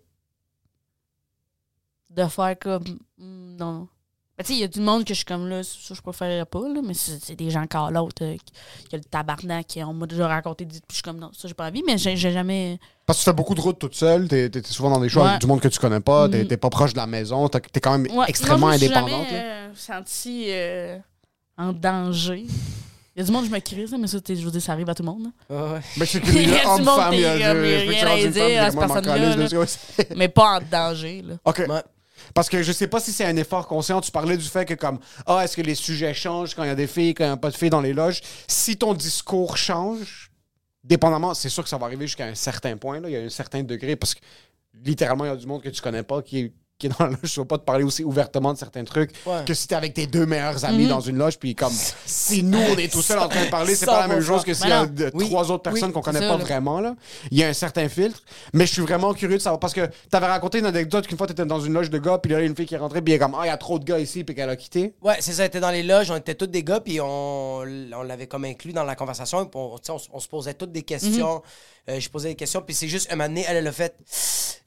de faire comme. hmm, Non. Mais tu sais, il y a du monde que je suis comme là, ça je préférerais pas, là, mais c'est des gens encore l'autre, euh, qui, qui a le tabarnak, qui on m'a déjà raconté, puis je suis comme non, ça j'ai pas envie, mais j'ai jamais. Parce que tu fais beaucoup de routes toute seule, t'es t'es souvent dans des shows Ouais. avec du monde que tu connais pas, t'es Mm. pas proche de la maison, t'as- t'es quand même Ouais, extrêmement moi, je me suis indépendante. jamais, là. euh, senti euh, en danger. Il y a du monde, je me crise, là, mais ça, je veux dire, ça arrive à tout le monde. Ouais. Mais c'est Il y a du homme, monde femme, il y a je- il y a je peux rien te à dire à cette personne-là, mais pas en danger. Là. OK. Parce que je sais pas si c'est un effort conscient. Tu parlais du fait que, comme, ah, est-ce que les sujets changent quand il y a des filles, quand il n'y a pas de filles dans les loges? Si ton discours change, dépendamment, c'est sûr que ça va arriver jusqu'à un certain point. Il y a un certain degré parce que littéralement, il y a du monde que tu connais pas qui qui est dans la loge. Je ne vais pas te parler aussi ouvertement de certains trucs Ouais. que si t'es avec tes deux meilleurs amis dans une loge. Puis, comme, si nous, on est tout seul en train de parler, c'est pas la même 100%. chose que s'il y Ben a Oui. trois autres personnes Oui, qu'on connaît pas là. vraiment. Là. Il y a un certain filtre. Mais je suis vraiment curieux de savoir parce que t'avais raconté une anecdote qu'une fois t'étais dans une loge de gars, puis là, il y a une fille qui est rentrée, puis elle est comme, ah, il y a trop de gars ici, puis qu'elle a quitté. Ouais, c'est ça, on était dans les loges, on était tous des gars, puis on, on l'avait comme inclus dans la conversation, puis on, tu se posait toutes des questions. Euh, je posais des questions, puis c'est juste un moment donné, elle, elle a fait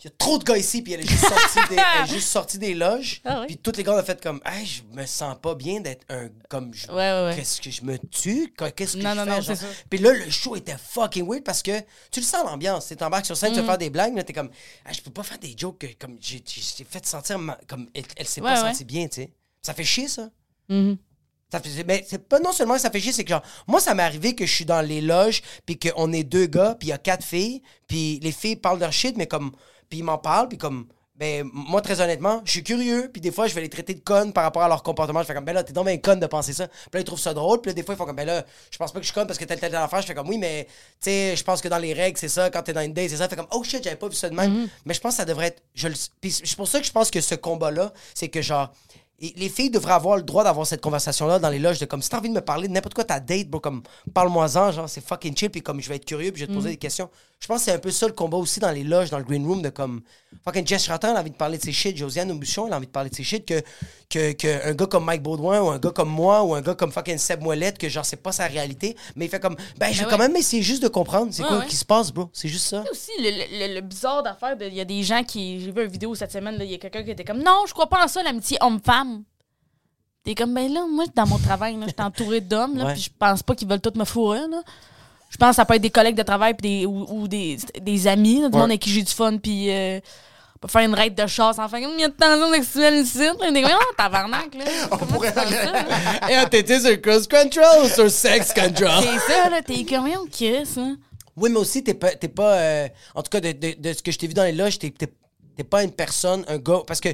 Il y a trop de gars ici, puis elle est juste sortie des, elle est juste sortie des loges, Ah oui. puis tous les gars ont fait comme Hey, je me sens pas bien d'être un. Comme, je- Ouais, ouais, ouais. Qu'est-ce que je me tue? Qu'est-ce que Non, je non, fais? non, genre? c'est ça. Puis là, le show était fucking weird parce que tu le sens l'ambiance. Tu t'embarques sur scène, Mm. tu veux faire des blagues, là, t'es comme Je peux pas faire des jokes que, comme j'ai fait sentir ma- comme elle, elle s'est pas sentie bien, tu sais. Ça fait chier, ça. Mhm. Ça fait, mais c'est pas non seulement que ça fait chier, c'est que genre, moi, ça m'est arrivé que je suis dans les loges, puis qu'on est deux gars, puis il y a quatre filles, puis les filles parlent leur shit, mais comme, puis ils m'en parlent, puis comme, ben, moi, très honnêtement, je suis curieux, puis des fois, je vais les traiter de connes par rapport à leur comportement. Je fais comme, ben là, t'es donc bien conne de penser ça. Puis là, ils trouvent ça drôle, puis là, des fois, ils font comme, ben là, je pense pas que je suis conne parce que telle, telle, telle affaire. Je fais comme, oui, mais, tu sais, je pense que dans les règles, c'est ça, quand t'es dans une date, c'est ça. Fait comme, oh shit, j'avais pas vu ça de même. Mais je pense que ça devrait être, je le, puis c'est pour ça que je pense que ce combat-là, c'est que genre, Et les filles devraient avoir le droit d'avoir cette conversation-là dans les loges de comme si t'as envie de me parler de n'importe quoi, ta date, bro, comme parle-moi-en, genre c'est fucking chill, puis comme je vais être curieux, puis je vais te poser des questions. Je pense que c'est un peu ça le combat aussi dans les loges, dans le green room, de comme fucking Jess Rattan a envie de parler de ses shit, Josiane Aubuchon elle a envie de parler de ses shit, que, que, que un gars comme Mike Baudouin ou un gars comme moi ou un gars comme fucking Seb Moellette, que genre c'est pas sa réalité, mais il fait comme ben je vais ouais. quand même essayer juste de comprendre c'est Ouais, quoi ouais. qui se passe, bro, c'est juste ça. aussi le, le- le bizarre d'affaire, il y a des gens qui. J'ai vu une vidéo cette semaine, il y a quelqu'un qui était comme Non, je crois pas en ça, l'amitié homme-femme. T'es comme, ben là, moi, dans mon travail, là, je suis entourée d'hommes, là, Ouais. puis je pense pas qu'ils veulent tous me fourrer, là. Je pense que ça peut être des collègues de travail puis des, ou, ou des, des amis, là, du Ouais. monde avec qui j'ai du fun, puis euh, on peut faire une raide de chasse, enfin, il y a de tension sexuelle ici, là. Des oh, tabarnak, là. On pourrait ça? Et t'étais sur cruise control ou sur sex control? C'est ça, là, t'es comme, on Chris, hein. Oui, mais aussi, t'es pas. T'es pas euh, en tout cas, de, de- de ce que je t'ai vu dans les loges, t'es t'es- t'es pas une personne, un gars. Parce que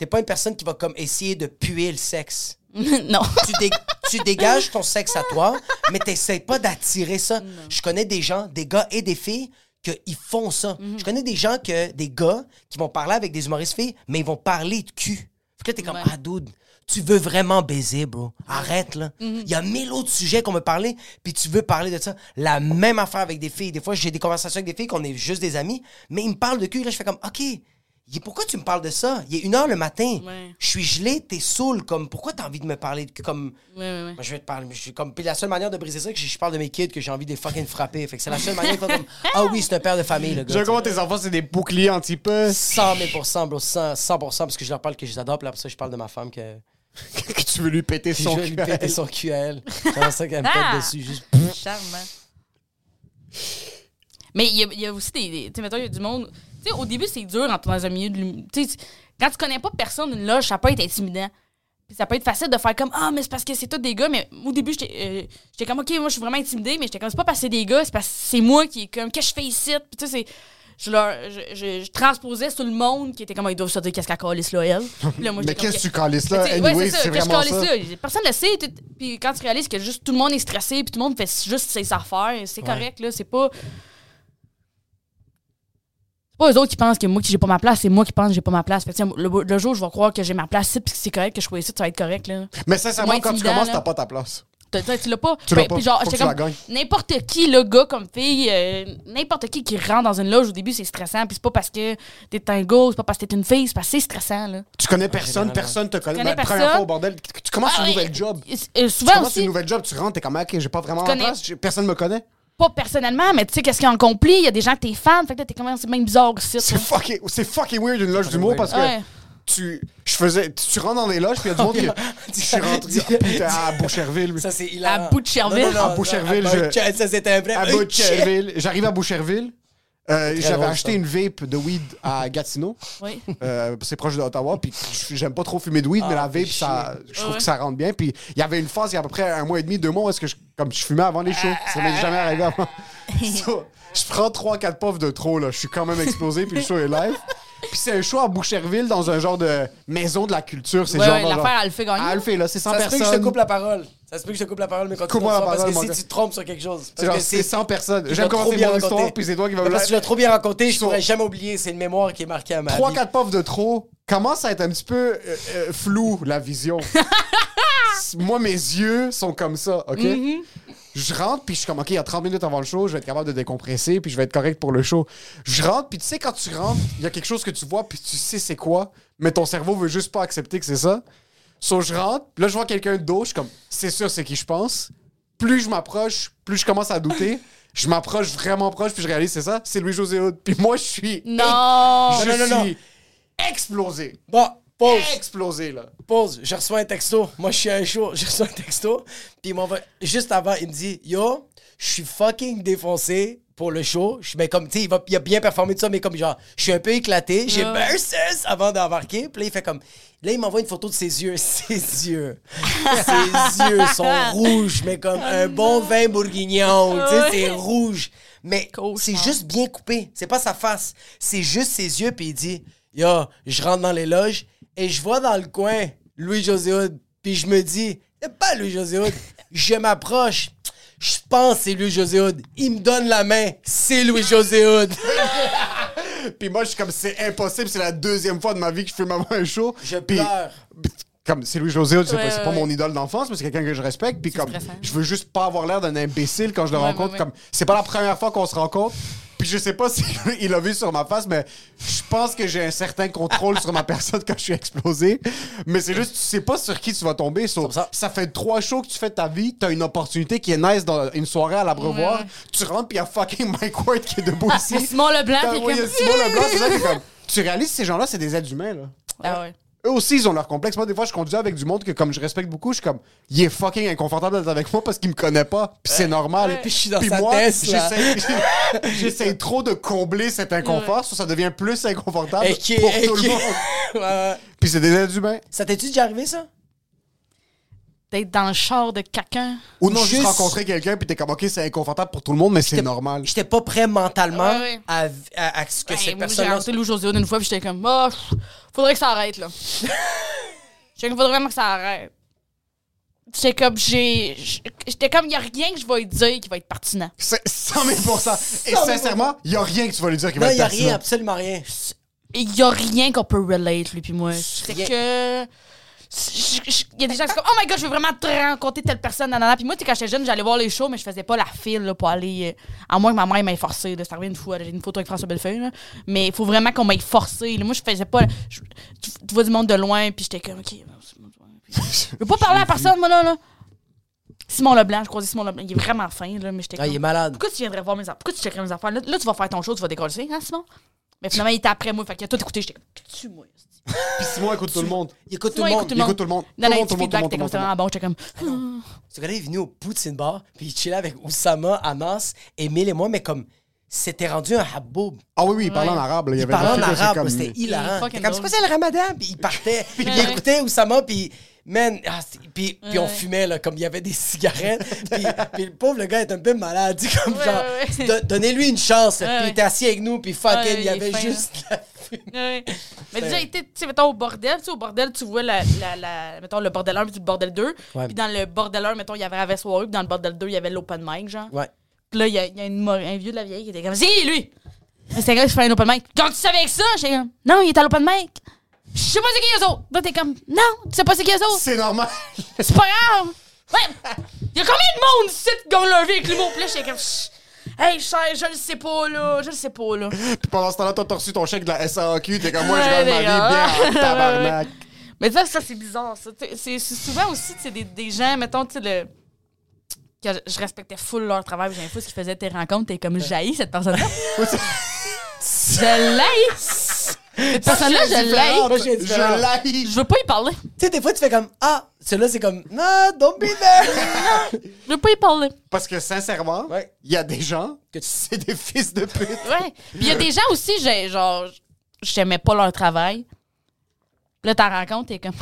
t'es pas une personne qui va comme essayer de puer le sexe. non. Tu, dé- tu dégages ton sexe à toi, mais t'essayes pas d'attirer ça. Je connais des gens, des gars et des filles, qu'ils font ça. Je connais des gens, que des gars, qui vont parler avec des humoristes filles, mais ils vont parler de cul. Fait que là, t'es comme, Ouais. ah, dude, tu veux vraiment baiser, bro. Arrête, là. Il y a mille autres sujets qu'on veut parler, puis tu veux parler de ça. La même affaire avec des filles. Des fois, j'ai des conversations avec des filles qu'on est juste des amis, mais ils me parlent de cul. Là, je fais comme, OK, pourquoi tu me parles de ça? Il est une heure le matin. Ouais. Je suis gelé, t'es saoul. Comme, pourquoi t'as envie de me parler de? Comme, Ouais, ouais, ouais. moi, je vais te parler. Je suis comme, puis la seule manière de briser ça, c'est que je, je parle de mes kids, que j'ai envie de les fucking frapper. Fait que c'est la seule manière de faire comme, ah oui, c'est un père de famille, le gars. Je comment tes enfants, c'est des boucliers anti-puce. 100 000% bro, 100, 100 parce que je leur parle que je les adore, puis après ça, je parle de ma femme que que tu veux lui péter je son vais lui cul. péter son cul à elle. C'est ça qu'elle me Ah! pète dessus. Juste... Charmant. Mais il y, y a aussi des. des- tu sais, mettons, il y a du monde. Tu sais, au début, c'est dur dans un milieu de l'hum- Tu sais, quand tu connais pas personne, une loge, ça peut être intimidant. Puis ça peut être facile de faire comme Ah, mais c'est parce que c'est tous des gars. Mais au début, j'étais euh, j'étais comme Ok, moi, je suis vraiment intimidée, mais j'étais comme C'est pas parce que c'est des gars, c'est parce que c'est moi qui est comme Qu'est-ce que je fais ici? Puis tu sais, c'est. Je, leur, je, je, je transposais sur le monde qui était comme Ah, ils doivent se dire qu'est-ce qu'elle calisse là, elle. Puis là, moi, Mais qu'est-ce que tu calisses là? sais, ouais, Anyway, c'est vraiment ça. là? Personne ne le sait. tout- Puis quand tu réalises que juste tout le monde est stressé, puis tout le monde fait juste ses affaires, c'est correct, là. C'est pas. C'est pas eux autres qui pensent que moi, que j'ai pas ma place, c'est moi qui pense que j'ai pas ma place. Fait que, tiens, le, le jour où je vais croire que j'ai ma place ici, puis que c'est correct, que je sois ici, ça va être correct, là. Mais sincèrement, quand tu commences, t'as pas ta place. T'as- t'as- Tu l'as pas. Tu l'as Ben, pas. Puis genre, Faut que tu la n'importe qui, le gars comme fille, euh, n'importe qui qui rentre dans une loge au début, c'est stressant. Puis c'est pas parce que t'es un gars, c'est pas parce que t'es une fille, c'est parce que c'est stressant, là. Tu connais personne, personne te connaît. connais Ben, Première fois au bordel, tu tu commences Ah, un ouais, nouvel job. euh, Tu souvent commences aussi. un nouvel job, tu rentres, t'es comme, ok, j'ai pas vraiment Tu ma place, personne me connaît. Pas personnellement, mais tu sais, qu'est-ce qu'il y a en compli? Il y a des gens que t'es fan, fait que là, t'es comme, c'est même bizarre aussi. C'est fucking, c'est fucking weird une loge d'humour parce que Ouais. tu, je faisais, tu rentres dans des loges puis il y a du monde qui, je suis rentré ah, putain, à Boucherville. Ça, c'est hilarant. À Boucherville? Non, non, non, À Boucherville, je- Ça, c'était un vrai. à Boucherville. J'arrive à Boucherville. Euh, J'avais acheté ça. une vape de weed à Gatineau. Oui. Euh, c'est proche d'Ottawa. Puis j'aime pas trop fumer de weed, mais la vape, ça, je trouve Ouais. que ça rentre bien. Puis il y avait une phase, il y a à peu près un mois et demi, deux mois, où est-ce que je, comme je fumais avant les shows. Ça m'est jamais arrivé avant. So, je prends 3-4 puffs de trop, là. Je suis quand même explosé, puis le show est live. Puis c'est un show à Boucherville, dans un genre de maison de la culture. C'est Ouais, genre. ouais, l'affaire, elle fait gagner. Ah, elle fait, là, c'est 100 Ça se peut que je te coupe la parole. Ça se peut que je te coupe la parole, mais quand tu Coupe-moi la parce parole, que mon si tu te trompes sur quelque chose. C'est Parce genre, que c'est 100 personnes. J'aime va trop commencer bien mon histoire, puis c'est toi qui vas me Parce que tu l'as trop bien raconté, je Sur- pourrais jamais oublier. C'est une mémoire qui est marquée à ma vie. 3-4 puffs de trop commence à être un petit peu euh, euh, flou, la vision. Moi, mes yeux sont comme ça, OK? Je rentre, puis je suis comme, OK, il y a 30 minutes avant le show, je vais être capable de décompresser, puis je vais être correct pour le show. Je rentre, puis tu sais, quand tu rentres, il y a quelque chose que tu vois, puis tu sais c'est quoi, mais ton cerveau veut juste pas accepter que c'est ça. So, je rentre, puis là, je vois quelqu'un d'autre, je suis comme, c'est sûr, c'est qui je pense. Plus je m'approche, plus je commence à douter. Je m'approche vraiment proche, puis je réalise, c'est ça, c'est Louis-José Hood. Puis moi, je suis... Non! Je Non, non, non, suis explosé. Bon, pause. Explosé, là. Pause. Je reçois un texto. Moi, je suis à un show. Je reçois un texto. Puis il m'envoie. Juste avant, il me dit Yo, je suis fucking défoncé pour le show. Je ben, comme, tu sais, il, va- il a bien performé tout ça, mais comme genre, je suis un peu éclaté. J'ai versus avant d'embarquer. Puis là, il fait comme. Là, il m'envoie une photo de ses yeux. Ses yeux. ses yeux sont rouges, mais comme un bon vin bourguignon. Tu sais, c'est rouge. Mais c'est juste bien coupé. C'est pas sa face. C'est juste ses yeux. Puis il dit Yo, je rentre dans les loges et je vois dans le coin Louis-José. Puis je me dis C'est pas Louis-José. Je m'approche. Je pense que c'est Louis-José Hood. Il me donne la main. C'est Louis-José Hood. Puis moi, je suis comme, c'est impossible, c'est la deuxième fois de ma vie que je filme avant un show. Je Puis pleure. comme c'est Louis José, c'est Ouais, pas, c'est ouais, pas ouais. mon idole d'enfance, mais c'est quelqu'un que je respecte. Puis comme, je veux juste pas avoir l'air d'un imbécile quand je le Ouais, rencontre. ouais, ouais. Comme, c'est pas la première fois qu'on se rencontre. Puis je sais pas si il a vu sur ma face, mais je pense que j'ai un certain contrôle sur ma personne quand je suis explosé. Mais c'est juste, tu sais pas sur qui tu vas tomber. So, ça. ça fait trois shows que tu fais de ta vie, t'as une opportunité qui est nice dans une soirée à l'abreuvoir. Ouais. Tu rentres, puis il y a fucking Mike Ward qui est debout ici. Simon Leblanc comme- Simon Leblanc, c'est ça qui est comme. Tu réalises, ces gens-là, c'est des êtres humains, là. Ah ouais. Eux aussi, ils ont leur complexe. Moi, des fois, je conduis avec du monde que, comme je respecte beaucoup, je suis comme, il est fucking inconfortable d'être avec moi parce qu'il me connaît pas. Puis c'est normal. Puis je suis dans Puis sa moi, j'essaie- j'essaie trop de combler cet inconfort, so ça devient plus inconfortable Et qui- pour et tout qui- le monde. Ouais, ouais. Puis c'est des êtres humains. Ça t'es-tu déjà arrivé, ça? D'être dans le char de quelqu'un. Ou non, juste Juste- rencontrer quelqu'un, puis t'es comme, ok, c'est inconfortable pour tout le monde, mais c'est normal. J'étais pas prêt mentalement Ouais, ouais. À, à- à ce que Hey, cette moi, j'ai rencontré Lou José une fois, puis j'étais comme, oh, pff, faudrait que ça arrête, là. J'étais comme, faudrait vraiment que ça arrête. J'étais comme, j'ai. J'étais comme, il y a rien que je vais lui dire qui va être pertinent. C'est 100 000 Et sincèrement, il y a rien que tu vas lui dire qui Non, va il être y a pertinent. rien, absolument rien. Il y a rien qu'on peut relate, lui puis moi. C'est que. Il y a des gens qui sont comme, oh my god, je veux vraiment te rencontrer telle personne, nanana. Puis moi, tu sais, quand j'étais jeune, j'allais voir les shows, mais je faisais pas la file là, pour aller. euh, à moins que ma mère m'ait forcé. C'est arrivé une fois, j'ai une photo avec François Bellefeuille. là. Mais il faut vraiment qu'on m'ait forcé. là. Moi, je faisais pas. je- tu, tu vois du monde de loin, puis j'étais comme, ok. Je veux pas parler à personne, moi, là. là. Simon Leblanc, je croisais Simon Leblanc. Il est vraiment fin, là, mais j'étais Ah, il est malade. Pourquoi tu viendrais voir mes affaires? Pourquoi tu checkerais mes affaires? Là, là, tu vas faire ton show, tu vas décoller, hein, Simon? Mais finalement, il était après moi, fait qu'il a tout écouté. J'étais comme, tu moi. Puis Simon écoute tout le monde. Il écoute tout le monde. écoute Il écoute tout le monde. Le monde, feedback, tout le t'es comme vraiment bon. J'étais comme, Ce gars-là est venu au Poutine Bar, puis il chillait avec Oussama, Amas, Emile et moi, mais comme c'était rendu un haboub. Ah oui, oui, il parlait Ouais. en arabe. là. Il, y Il avait parlait en arabe, comme- c'était hilarant. Comme c'est quoi c'est le ramadan? Puis il partait, puis il écoutait Oussama, puis man, ah, c'est- puis, puis on fumait, là, comme il y avait des cigarettes. puis, puis le pauvre, le gars est un peu malade. Comme Ouais, genre, ouais, donnez-lui une chance. puis il était assis avec nous, puis fucking, il y avait fin, juste la fumée. Mais déjà, tu sais, mettons, au bordel, tu au bordel, tu vois la, la, la- mettons, le bordel 1 puis le bordel 2. Ouais. Puis dans le bordel 1, mettons, il y avait la soirée, puis dans le bordel 2, il y avait l'open mic, genre. Ouais. Puis là, il y a, il y a une un vieux de la vieille qui était comme, c'est lui! C'était un gars qui fait un open mic. Quand tu savais que ça, comme, non, il est à l'open mic. Je sais pas c'est qui les autres. Là, t'es comme, non, tu sais pas c'est qui les autres. C'est normal. C'est pas grave. Ouais. Il y a combien de monde ici qui gagne leur vie avec l'humour? Puis là, j'étais comme, hey, cher, je le sais pas, là. Je le sais pas, là. Puis pendant ce temps-là, t'as reçu ton chèque de la SAQ. T'es comme moi, je gagne ma vie bien en tabarnak. Mais ça, ça c'est bizarre. Ça. C'est souvent aussi tu sais, des, des gens, mettons, tu sais, le. Que je, respectais full leur travail, j'aimais full ce qu'ils faisaient tes rencontres, t'es comme jailli cette personne-là. je l'haïs! Cette personne-là, je j'ai Je l'haïs. Je veux pas y parler. Tu sais, des fois, tu fais comme Ah, celui-là, c'est comme Ah, don't be there. Je veux pas y parler. Parce que sincèrement, il Ouais. y a des gens que c'est des fils de pute. Ouais. Puis il y a des gens aussi, j'ai, genre, j'aimais pas leur travail. Là, t'en rencontres, t'es comme.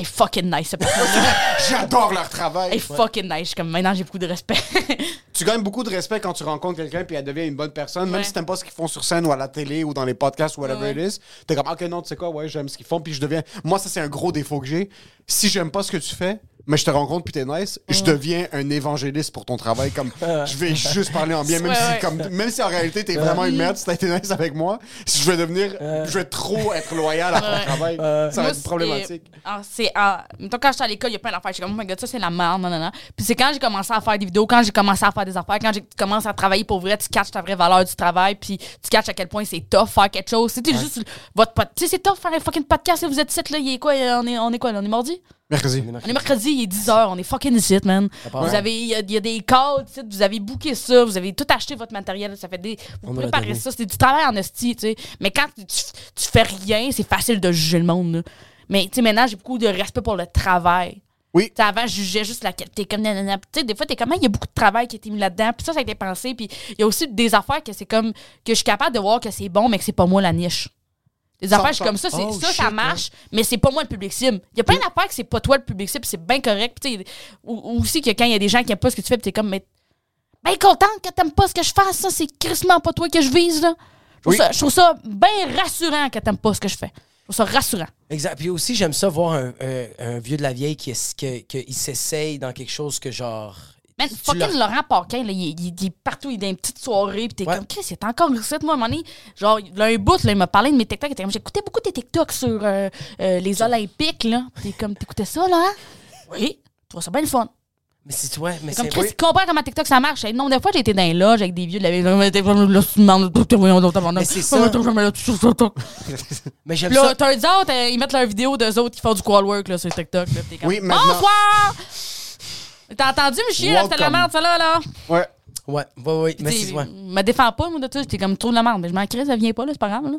Est fucking nice. J'adore leur Elle est travail. fucking nice. Je suis comme, maintenant, j'ai beaucoup de respect. Tu gagnes beaucoup de respect quand tu rencontres quelqu'un puis elle devient une bonne personne, même Ouais. si t'aimes pas ce qu'ils font sur scène ou à la télé ou dans les podcasts ou whatever it is. T'es comme, ok, non, tu sais quoi, ouais, j'aime ce qu'ils font puis je deviens. Moi, ça, c'est un gros défaut que j'ai. Si j'aime pas ce que tu fais, mais je te rencontre puis t'es nice, je deviens un évangéliste pour ton travail. Comme, je vais juste parler en bien, même, Ouais, si, ouais. comme, même si en réalité t'es vraiment une merde, si t'as été nice avec moi, je vais devenir, je vais trop être loyal à ton travail. ça va être problématique. c'est- ah, c'est. ah, mettons, quand j'étais à l'école, il y a plein d'affaires. J'étais comme, oh my god, ça, c'est la merde, non, non, non. Puis c'est quand j'ai commencé à faire des vidéos, quand j'ai commencé à faire des affaires, quand j'ai commencé à travailler pour vrai, tu catches ta vraie valeur du travail, puis tu catches à quel point c'est tough faire quelque chose. C'était juste votre Tu sais, c'est tough faire un fucking podcast, là, vous êtes ici, là, il est quoi, on est, on est quoi, là, on est mardi? Mercredi. On est mercredi, il est 10h, on est fucking ici, man. Vous avez, il y, a- il y a des calls, ici, vous avez booké ça, vous avez tout acheté votre matériel, ça fait des. Vous On préparez ça, c'est du travail en esti, tu sais. Mais quand tu, tu fais rien, c'est facile de juger le monde, là. Mais, tu sais, maintenant, j'ai beaucoup de respect pour le travail. Oui. Tu sais, avant, je jugeais juste la qualité. Comme, tu sais, des fois, t'es comme, il y a beaucoup de travail qui a été mis là-dedans. Puis ça, ça a été pensé. Puis il y a aussi des affaires que c'est comme, que je suis capable de voir que c'est bon, mais que c'est pas moi la niche. Des affaires, je suis comme ça, c'est Oh, ça, shit, ça marche, mais c'est pas moi le public cible. Il y a plein d'affaires que c'est pas toi le public cible, c'est bien correct. Puis, ou, aussi que quand il y a des gens qui aiment pas ce que tu fais, t'es comme, mais ben contente que t'aimes pas ce que je fasse, ça, c'est crissement pas toi que je vise, là. Je trouve Oui. ça, je trouve ça bien rassurant que t'aimes pas ce que je fais. Je trouve ça rassurant. Exact. Puis aussi, j'aime ça voir un, un- un vieux de la vieille qui, il s'essaye dans quelque chose que genre. Man, fucking Laurent Paquin, là, il, est- il est- il est partout, il est dans une petite soirée, pis t'es Ouais. comme, Chris, il est encore ici, moi, à un moment donné. Genre, a un bout, là, il m'a parlé de mes TikTok, il était comme, j'écoutais beaucoup tes TikTok sur euh, euh, les Olympiques, là. T'es comme, t'écoutais ça, là, hein? Oui. Tu vois ça bien le fun. Mais c'est toi, mais Comme c'est. Chris, il comprend comment TikTok ça marche. Le nombre de fois, j'ai été dans les loges avec des vieux de la. Mais c'est ça. Mais j'aime là, ça. t'as des autres, euh, ils mettent leurs vidéos d'eux autres qui font du call work là, sur TikTok. Là, comme, Oui, maintenant- Bonsoir! T'as entendu me chier, là, c'était de la merde, ça là, là? Ouais. Ouais, ouais, ouais. C'est. Ouais. Me défends pas, moi, de ça. J'étais comme trop de la merde. Mais je m'en crée, ça vient pas, là, c'est pas grave, là.